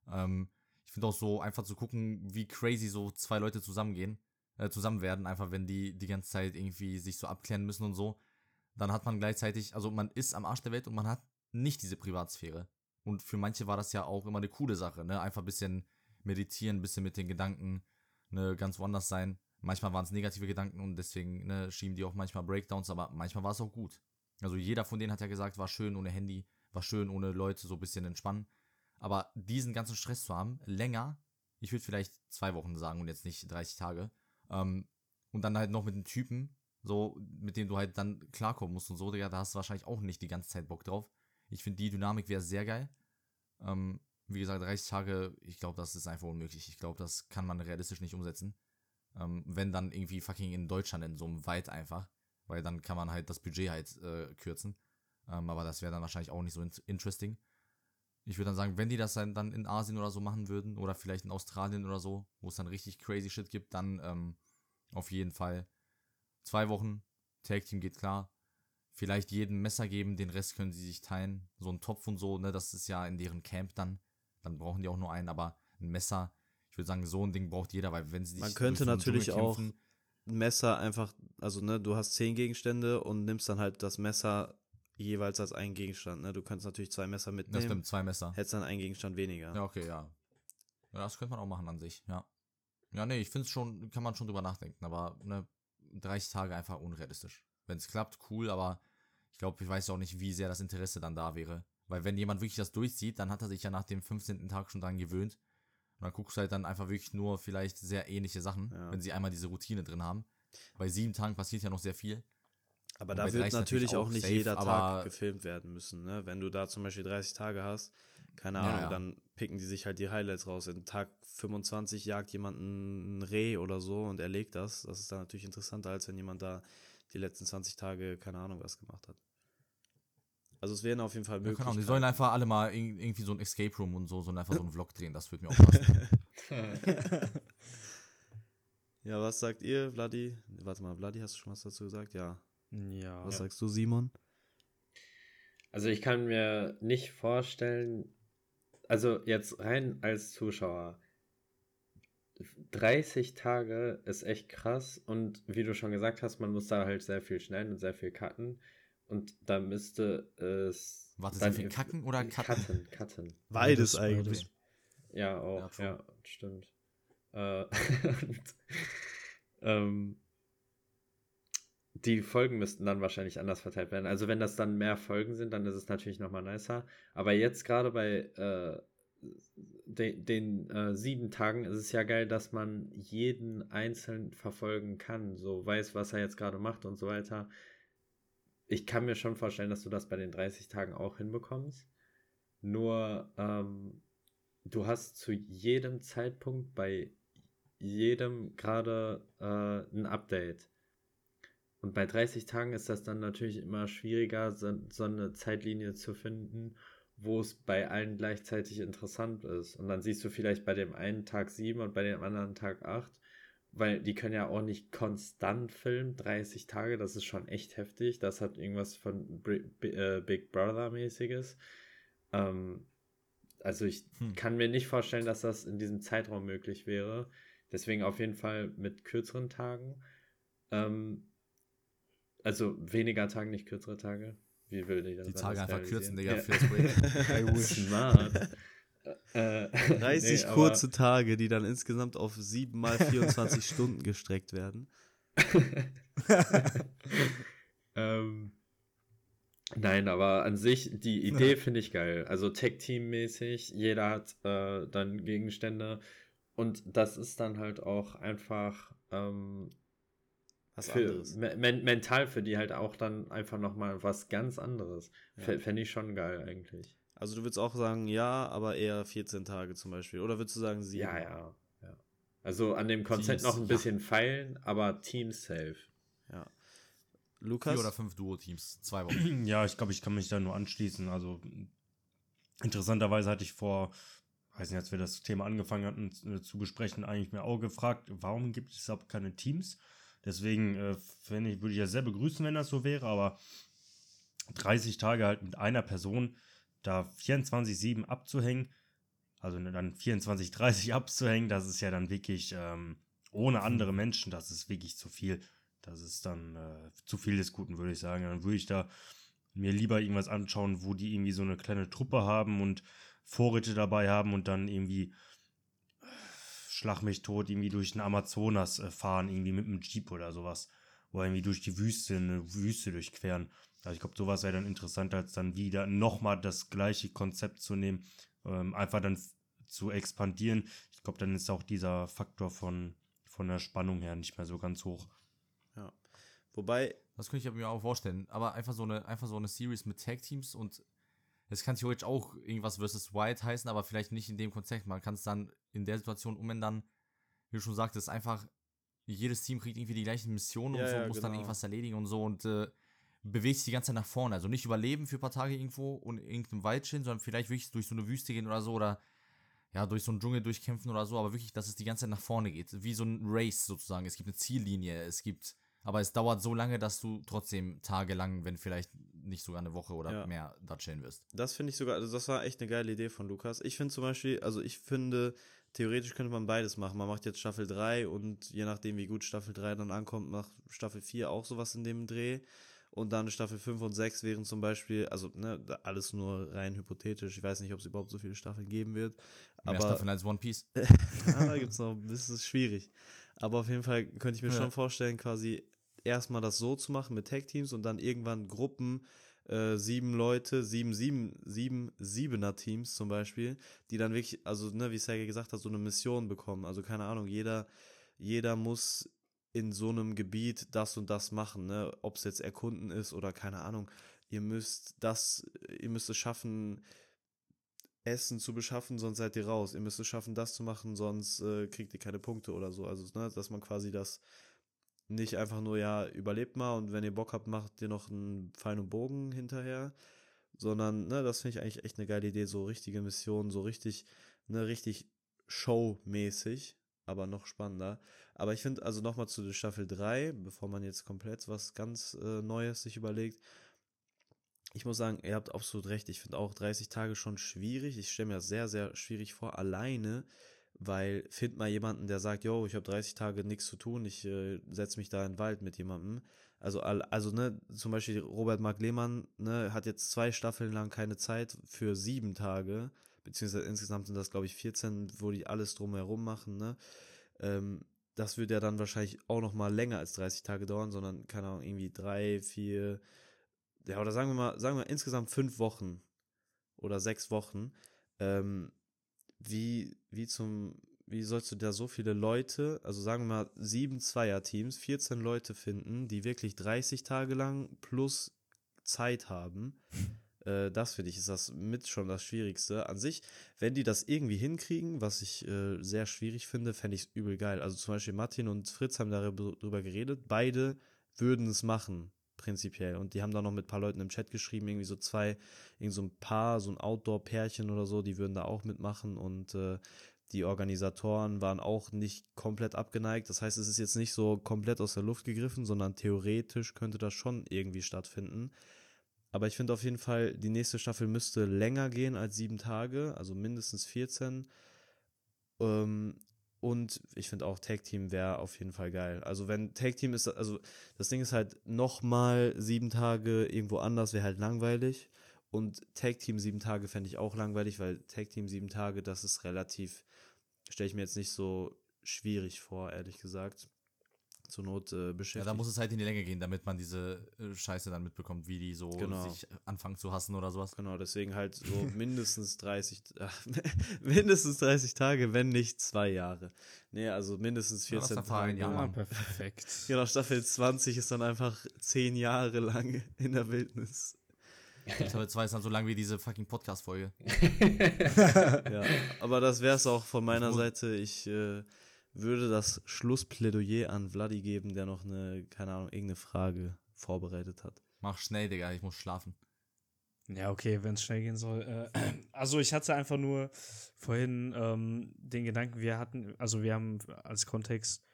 Ähm, ich finde auch so einfach zu gucken, wie crazy so zwei Leute zusammengehen äh, zusammen werden, einfach wenn die die ganze Zeit irgendwie sich so abklären müssen und so, dann hat man gleichzeitig, also man ist am Arsch der Welt und man hat nicht diese Privatsphäre. Und für manche war das ja auch immer eine coole Sache, ne? Einfach ein bisschen meditieren, ein bisschen mit den Gedanken, ne, ganz woanders sein. Manchmal waren es negative Gedanken und deswegen ne, schieben die auch manchmal Breakdowns, aber manchmal war es auch gut. Also jeder von denen hat ja gesagt, war schön ohne Handy, war schön ohne Leute so ein bisschen entspannen. Aber diesen ganzen Stress zu haben, länger, ich würde vielleicht zwei Wochen sagen und jetzt nicht 30 Tage, ähm, und dann halt noch mit einem Typen, so, mit dem du halt dann klarkommen musst und so, Digga, da hast du wahrscheinlich auch nicht die ganze Zeit Bock drauf. Ich finde, die Dynamik wäre sehr geil. Ähm, wie gesagt, 30 Tage, ich glaube, das ist einfach unmöglich. Ich glaube, das kann man realistisch nicht umsetzen. Ähm, wenn dann irgendwie fucking in Deutschland in so einem Weit einfach, weil dann kann man halt das Budget halt äh, kürzen. Ähm, aber das wäre dann wahrscheinlich auch nicht so in interesting. Ich würde dann sagen, wenn die das dann, in Asien oder so machen würden, oder vielleicht in Australien oder so, wo es dann richtig crazy Shit gibt, dann ähm, auf jeden Fall zwei Wochen. Tag Team geht klar. Vielleicht jedem Messer geben, den Rest können sie sich teilen. So ein Topf und so, ne, das ist ja in deren Camp dann. Dann brauchen die auch nur einen, aber ein Messer, ich würde sagen, so ein Ding braucht jeder, weil wenn sie sich. Man könnte natürlich auch ein Messer einfach, also ne, du hast zehn Gegenstände und nimmst dann halt das Messer jeweils als einen Gegenstand. Ne? Du kannst natürlich zwei Messer mitnehmen. Das stimmt, zwei Messer. Hättest dann einen Gegenstand weniger. Ja, okay, ja. Ja, das könnte man auch machen an sich, ja. Ja, nee, ich finde es schon, kann man schon drüber nachdenken, aber ne, 30 Tage einfach unrealistisch. Wenn es klappt, cool, aber ich glaube, ich weiß auch nicht, wie sehr das Interesse dann da wäre. Weil wenn jemand wirklich das durchzieht, dann hat er sich ja nach dem 15. Tag schon dran gewöhnt. Und dann guckst du halt dann einfach wirklich nur vielleicht sehr ähnliche Sachen, ja. wenn sie einmal diese Routine drin haben. Bei sieben Tagen passiert ja noch sehr viel. Aber da wird natürlich auch nicht safe, jeder Tag gefilmt werden müssen. Ne? Wenn du da zum Beispiel 30 Tage hast, keine Ahnung, ja, ja. dann picken die sich halt die Highlights raus. In Tag 25 jagt jemand ein Reh oder so und erlegt das. Das ist dann natürlich interessanter, als wenn jemand da die letzten 20 Tage, keine Ahnung, was gemacht hat. Also es wären auf jeden Fall möglich. Ja, die sollen einfach alle mal irgendwie so ein Escape Room und so, so einfach so einen Vlog drehen. Das würde mir auch passen. ja, was sagt ihr, Vladi? Warte mal, Vladi, hast du schon was dazu gesagt? Ja. Ja. Was sagst du, Simon? Also ich kann mir nicht vorstellen, also jetzt rein als Zuschauer, 30 Tage ist echt krass und wie du schon gesagt hast, man muss da halt sehr viel schneiden und sehr viel cutten und da müsste es. Warte, sehr viel kacken oder cutten? Cutten, cutten. Beides eigentlich. Ja, auch, ja, ja stimmt. Äh, und, ähm, die Folgen müssten dann wahrscheinlich anders verteilt werden. Also wenn das dann mehr Folgen sind, dann ist es natürlich nochmal nicer. Aber jetzt gerade bei äh, de den äh, sieben Tagen ist es ja geil, dass man jeden einzeln verfolgen kann, so weiß, was er jetzt gerade macht und so weiter. Ich kann mir schon vorstellen, dass du das bei den 30 Tagen auch hinbekommst. Nur ähm, du hast zu jedem Zeitpunkt bei jedem gerade äh, ein Update. Und bei 30 Tagen ist das dann natürlich immer schwieriger, so, so eine Zeitlinie zu finden, wo es bei allen gleichzeitig interessant ist. Und dann siehst du vielleicht bei dem einen Tag 7 und bei dem anderen Tag 8, weil die können ja auch nicht konstant filmen, 30 Tage, das ist schon echt heftig. Das hat irgendwas von äh, Big Brother mäßiges. Ähm, also ich hm. kann mir nicht vorstellen, dass das in diesem Zeitraum möglich wäre. Deswegen auf jeden Fall mit kürzeren Tagen. Ähm, also weniger Tage, nicht kürzere Tage. Wie will die das Die Tage einfach kürzen, Digga, ja. fürs Break. Smart. Äh, 30 nee, kurze Tage, die dann insgesamt auf 7 mal 24 Stunden gestreckt werden. ähm, nein, aber an sich, die Idee finde ich geil. Also Tech-Team-mäßig, jeder hat äh, dann Gegenstände und das ist dann halt auch einfach ähm, was für, anderes. Me mental für die halt auch dann einfach nochmal was ganz anderes. Ja. Fände ich schon geil eigentlich. Also du würdest auch sagen, ja, aber eher 14 Tage zum Beispiel. Oder würdest du sagen sieben? Ja, ja. ja. Also an dem Konzept Teams, noch ein bisschen ja. feilen, aber Teams safe. Ja. Lukas? Vier oder fünf Duo-Teams, zwei Wochen. Ja, ich glaube, ich kann mich da nur anschließen. Also interessanterweise hatte ich vor, weiß nicht, als wir das Thema angefangen hatten äh, zu besprechen, eigentlich mir auch gefragt, warum gibt es überhaupt keine Teams? Deswegen äh, ich, würde ich ja sehr begrüßen, wenn das so wäre, aber 30 Tage halt mit einer Person da 24-7 abzuhängen, also dann 24-30 abzuhängen, das ist ja dann wirklich ähm, ohne mhm. andere Menschen, das ist wirklich zu viel. Das ist dann äh, zu viel des Guten, würde ich sagen. Dann würde ich da mir lieber irgendwas anschauen, wo die irgendwie so eine kleine Truppe haben und Vorräte dabei haben und dann irgendwie schlag mich tot irgendwie durch den Amazonas äh, fahren, irgendwie mit einem Jeep oder sowas. Oder irgendwie durch die Wüste, eine Wüste durchqueren. Also ich glaube, sowas wäre dann interessant, als dann wieder nochmal das gleiche Konzept zu nehmen, ähm, einfach dann zu expandieren. Ich glaube, dann ist auch dieser Faktor von, von der Spannung her nicht mehr so ganz hoch. Ja. Wobei. Das könnte ich mir auch vorstellen. Aber einfach so eine, einfach so eine Series mit Tag-Teams und es kann theoretisch auch irgendwas versus White heißen, aber vielleicht nicht in dem Konzept. Man kann es dann in der Situation umändern, wie du schon sagtest, einfach jedes Team kriegt irgendwie die gleichen Missionen ja, und so, ja, muss genau. dann irgendwas erledigen und so und äh, bewegt sich die ganze Zeit nach vorne. Also nicht überleben für ein paar Tage irgendwo und in irgendeinem Wald chillen, sondern vielleicht wirklich durch so eine Wüste gehen oder so oder ja, durch so einen Dschungel durchkämpfen oder so, aber wirklich, dass es die ganze Zeit nach vorne geht. Wie so ein Race sozusagen. Es gibt eine Ziellinie, es gibt, aber es dauert so lange, dass du trotzdem tagelang, wenn vielleicht nicht sogar eine Woche oder ja. mehr da chillen wirst. Das finde ich sogar, also das war echt eine geile Idee von Lukas. Ich finde zum Beispiel, also ich finde, theoretisch könnte man beides machen. Man macht jetzt Staffel 3 und je nachdem, wie gut Staffel 3 dann ankommt, macht Staffel 4 auch sowas in dem Dreh. Und dann Staffel 5 und 6 wären zum Beispiel, also ne, alles nur rein hypothetisch. Ich weiß nicht, ob es überhaupt so viele Staffeln geben wird. Mehr aber, Staffeln als One Piece. ja, da gibt es noch, das ist schwierig. Aber auf jeden Fall könnte ich mir ja. schon vorstellen, quasi erstmal das so zu machen mit Tag-Teams und dann irgendwann Gruppen äh, sieben Leute, sieben, sieben, sieben, siebener Teams zum Beispiel, die dann wirklich, also, ne, wie Sergej gesagt hat, so eine Mission bekommen. Also, keine Ahnung, jeder, jeder muss in so einem Gebiet das und das machen, ne? Ob es jetzt erkunden ist oder keine Ahnung. Ihr müsst das, ihr müsst es schaffen, Essen zu beschaffen, sonst seid ihr raus. Ihr müsst es schaffen, das zu machen, sonst äh, kriegt ihr keine Punkte oder so. Also, ne, dass man quasi das nicht einfach nur, ja, überlebt mal und wenn ihr Bock habt, macht ihr noch einen Pfeil und Bogen hinterher. Sondern, ne, das finde ich eigentlich echt eine geile Idee, so richtige Missionen, so richtig, ne, richtig showmäßig, aber noch spannender. Aber ich finde, also nochmal zu der Staffel 3, bevor man jetzt komplett was ganz äh, Neues sich überlegt. Ich muss sagen, ihr habt absolut recht. Ich finde auch 30 Tage schon schwierig. Ich stelle mir das sehr, sehr schwierig vor, alleine weil find mal jemanden, der sagt, yo, ich habe 30 Tage nichts zu tun, ich äh, setze mich da in den Wald mit jemandem. Also, also ne, zum Beispiel Robert Mark Lehmann ne, hat jetzt zwei Staffeln lang keine Zeit für sieben Tage, beziehungsweise insgesamt sind das, glaube ich, 14, wo die alles drumherum machen, ne? Ähm, das wird ja dann wahrscheinlich auch noch mal länger als 30 Tage dauern, sondern, keine Ahnung, irgendwie drei, vier, ja, oder sagen wir mal, sagen wir insgesamt fünf Wochen oder sechs Wochen. Ähm, wie, wie zum, wie sollst du da so viele Leute, also sagen wir mal sieben Zweierteams, 14 Leute finden, die wirklich 30 Tage lang plus Zeit haben? Äh, das finde ich ist das mit schon das Schwierigste. An sich, wenn die das irgendwie hinkriegen, was ich äh, sehr schwierig finde, fände ich es übel geil. Also zum Beispiel Martin und Fritz haben darüber geredet. Beide würden es machen, prinzipiell. Und die haben da noch mit ein paar Leuten im Chat geschrieben, irgendwie so zwei, irgendwie so ein Paar, so ein Outdoor-Pärchen oder so, die würden da auch mitmachen und äh, die Organisatoren waren auch nicht komplett abgeneigt. Das heißt, es ist jetzt nicht so komplett aus der Luft gegriffen, sondern theoretisch könnte das schon irgendwie stattfinden. Aber ich finde auf jeden Fall, die nächste Staffel müsste länger gehen als sieben Tage, also mindestens 14. Ähm, und ich finde auch Tag Team wäre auf jeden Fall geil. Also wenn Tag Team ist, also das Ding ist halt nochmal sieben Tage irgendwo anders wäre halt langweilig. Und Tag Team sieben Tage fände ich auch langweilig, weil Tag Team sieben Tage, das ist relativ, stelle ich mir jetzt nicht so schwierig vor, ehrlich gesagt zur Not äh, beschäftigt. Ja, da muss es halt in die Länge gehen, damit man diese äh, Scheiße dann mitbekommt, wie die so genau. sich anfangen zu hassen oder sowas. Genau, deswegen halt so mindestens 30, äh, mindestens 30 Tage, wenn nicht zwei Jahre. Nee, also mindestens 14 ja, Tage. Ja, perfekt. Genau, Staffel 20 ist dann einfach zehn Jahre lang in der Wildnis. Staffel 2 ist dann so lang wie diese fucking Podcast-Folge. ja, aber das wäre es auch von meiner Seite. Ich äh, würde das Schlussplädoyer an Vladi geben, der noch eine, keine Ahnung, irgendeine Frage vorbereitet hat. Mach schnell, Digga, ich muss schlafen. Ja, okay, wenn es schnell gehen soll. Äh, also ich hatte einfach nur vorhin ähm, den Gedanken, wir hatten, also wir haben als Kontext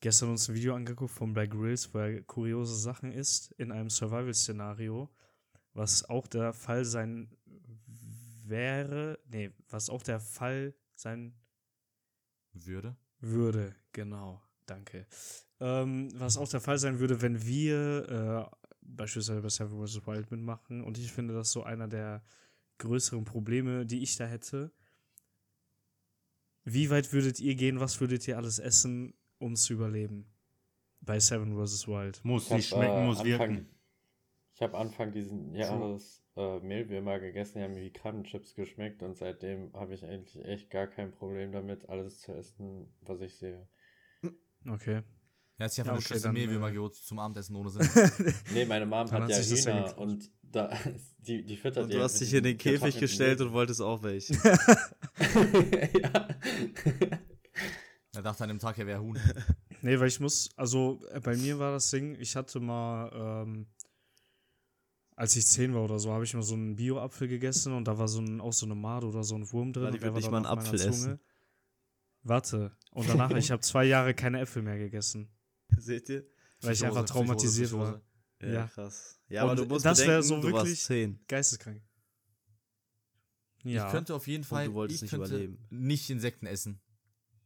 gestern uns ein Video angeguckt von Black Grills, wo er kuriose Sachen isst in einem Survival-Szenario, was auch der Fall sein wäre, nee, was auch der Fall sein würde. Würde, genau, danke. Ähm, was auch der Fall sein würde, wenn wir äh, beispielsweise bei Seven vs. Wild mitmachen. Und ich finde, das so einer der größeren Probleme, die ich da hätte. Wie weit würdet ihr gehen? Was würdet ihr alles essen, um zu überleben? Bei Seven vs. Wild. Muss nicht schmecken, äh, muss Anfang, wirken. Ich habe Anfang diesen Jahres äh, Mehlwürmer gegessen, die haben wie Krabbenchips geschmeckt und seitdem habe ich eigentlich echt gar kein Problem damit, alles zu essen, was ich sehe. Okay. Er hat sich einfach Ja, okay, dann, Mehlwürmer äh, geholt zum Abendessen ohne Sinn. Nee, meine Mom hat hat ja Hühner und da, die, die füttert Und die du halt hast dich in den Käfig gestellt und wolltest auch welche. ja. er dachte an dem Tag, er wäre Huhn. Nee, weil ich muss, also äh, bei mir war das Ding, ich hatte mal, ähm, als ich zehn war oder so, habe ich mal so einen Bio-Apfel gegessen und da war so ein, auch so eine Made oder so ein Wurm drin. Ja, die wird nicht mal einen Apfel essen. Warte. Und danach, ich habe zwei Jahre keine Äpfel mehr gegessen, Seht ihr? weil ich einfach traumatisiert war. Ja, Ja. krass. Ja, aber Und du musst das wär bedenken, so du warst wirklich- 10. Geisteskrank. Ja. Ich könnte auf jeden Fall, du wolltest ich nicht könnte überleben. nicht Insekten essen.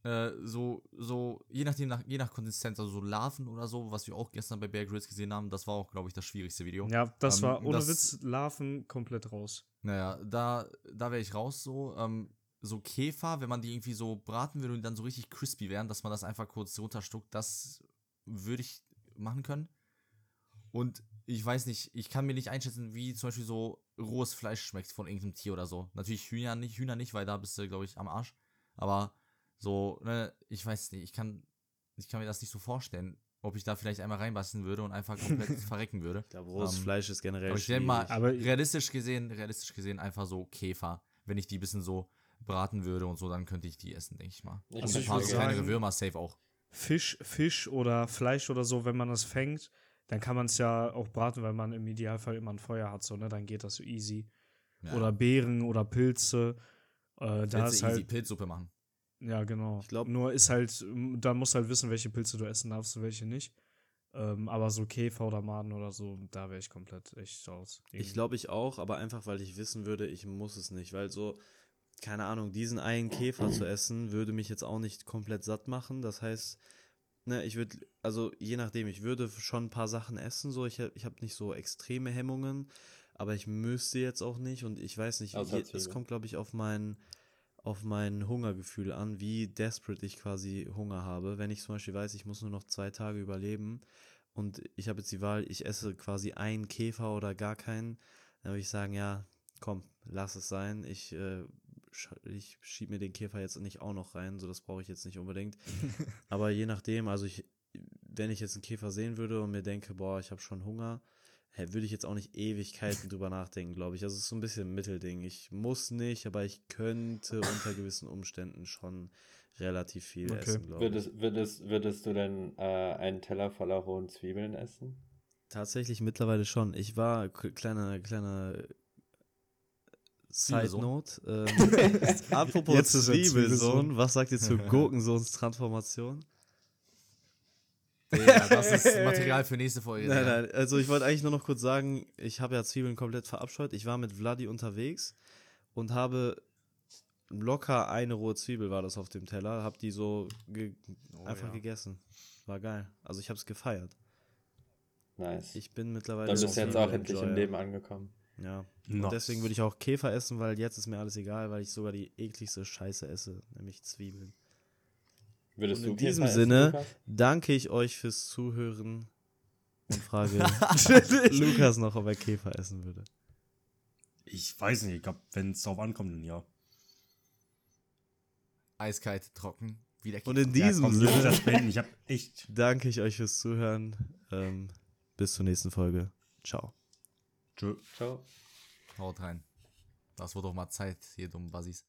Äh, so, so, je nachdem, nach, je nach Konsistenz, also so Larven oder so, was wir auch gestern bei Bear Grylls gesehen haben, das war auch, glaube ich, das schwierigste Video. ja, das Ähm, war ohne das- Witz Larven komplett raus. Naja, da, da wäre ich raus so. Ähm, so Käfer, wenn man die irgendwie so braten würde und die dann so richtig crispy wären, dass man das einfach kurz runterstuckt, das würde ich machen können. Und ich weiß nicht, ich kann mir nicht einschätzen, wie zum Beispiel so rohes Fleisch schmeckt von irgendeinem Tier oder so. Natürlich Hühner nicht, Hühner nicht, weil da bist du, glaube ich, am Arsch. Aber so, ne, ich weiß nicht, ich kann, ich kann mir das nicht so vorstellen, ob ich da vielleicht einmal reinbasteln würde und einfach komplett verrecken würde. Ich glaube, rohes Ähm, Fleisch ist generell Aber ich denke mal. Aber- realistisch gesehen, realistisch gesehen einfach so Käfer. Wenn ich die ein bisschen so braten würde und so, dann könnte ich die essen, denke ich mal. Also Und ich ein paar würd so kleinere sagen- Würmer safe auch. Fisch, Fisch oder Fleisch oder so, wenn man das fängt, dann kann man es ja auch braten, weil man im Idealfall immer ein Feuer hat, so, ne? Dann geht das so easy. Ja. Oder Beeren oder Pilze. Äh, da Willst du ist easy halt. Pilzsuppe machen. Ja, genau. Ich glaub- Nur ist halt, m, da musst du halt wissen, welche Pilze du essen darfst und welche nicht. Ähm, aber so Käfer oder Maden oder so, da wäre ich komplett echt raus. Ich glaube ich auch, aber einfach weil ich wissen würde, ich muss es nicht, weil so keine Ahnung, diesen einen Käfer zu essen, würde mich jetzt auch nicht komplett satt machen. Das heißt, ne, ich würde, also je nachdem, ich würde schon ein paar Sachen essen, so, ich, ich habe nicht so extreme Hemmungen, aber ich müsste jetzt auch nicht und ich weiß nicht, je, es kommt, glaube ich, auf mein, auf mein Hungergefühl an, wie desperate ich quasi Hunger habe. Wenn ich zum Beispiel weiß, ich muss nur noch zwei Tage überleben und ich habe jetzt die Wahl, ich esse quasi einen Käfer oder gar keinen, dann würde ich sagen, ja, komm, lass es sein. Ich, äh, ich schiebe mir den Käfer jetzt nicht auch noch rein, so das brauche ich jetzt nicht unbedingt. Aber je nachdem, also ich, wenn ich jetzt einen Käfer sehen würde und mir denke, boah, ich habe schon Hunger, hä, würde ich jetzt auch nicht Ewigkeiten drüber nachdenken, glaube ich. Also es ist so ein bisschen ein Mittelding. Ich muss nicht, aber ich könnte unter gewissen Umständen schon relativ viel Okay. essen, glaube ich. Würdest, würdest, würdest du denn äh, einen Teller voller rohen Zwiebeln essen? Tatsächlich mittlerweile schon. Ich war, kleiner, kleiner Side. Note. Ähm, apropos Zwiebelsohn, was sagt ihr zur Gurkensohns-Transformation? Das ist Material für nächste Folge. Nein, nein, also ich wollte eigentlich nur noch kurz sagen, ich habe ja Zwiebeln komplett verabscheut. Ich war mit Vladi unterwegs und habe locker eine rohe Zwiebel war das auf dem Teller, habe die so ge einfach ja. gegessen. War geil. Also ich habe es gefeiert. Nice. Ich bin mittlerweile Dann bist du jetzt auch endlich im. Leben angekommen. Ja. Nice. Und deswegen würde ich auch Käfer essen, weil jetzt ist mir alles egal, weil ich sogar die ekligste Scheiße esse, nämlich Zwiebeln. Würdest Und in diesem Käfer Sinne Lukas? danke ich euch fürs Zuhören und frage Lukas noch, ob er Käfer essen würde. Ich weiß nicht, ich glaube, wenn es drauf ankommt, dann ja. Eiskalt, trocken, wieder Und in ja, diesem muss Sinne. Ich habe echt danke ich euch fürs Zuhören. Ähm, bis zur nächsten Folge. Ciao. Tschö. Ciao. Haut rein. Das wird doch mal Zeit, ihr dummen Bassis.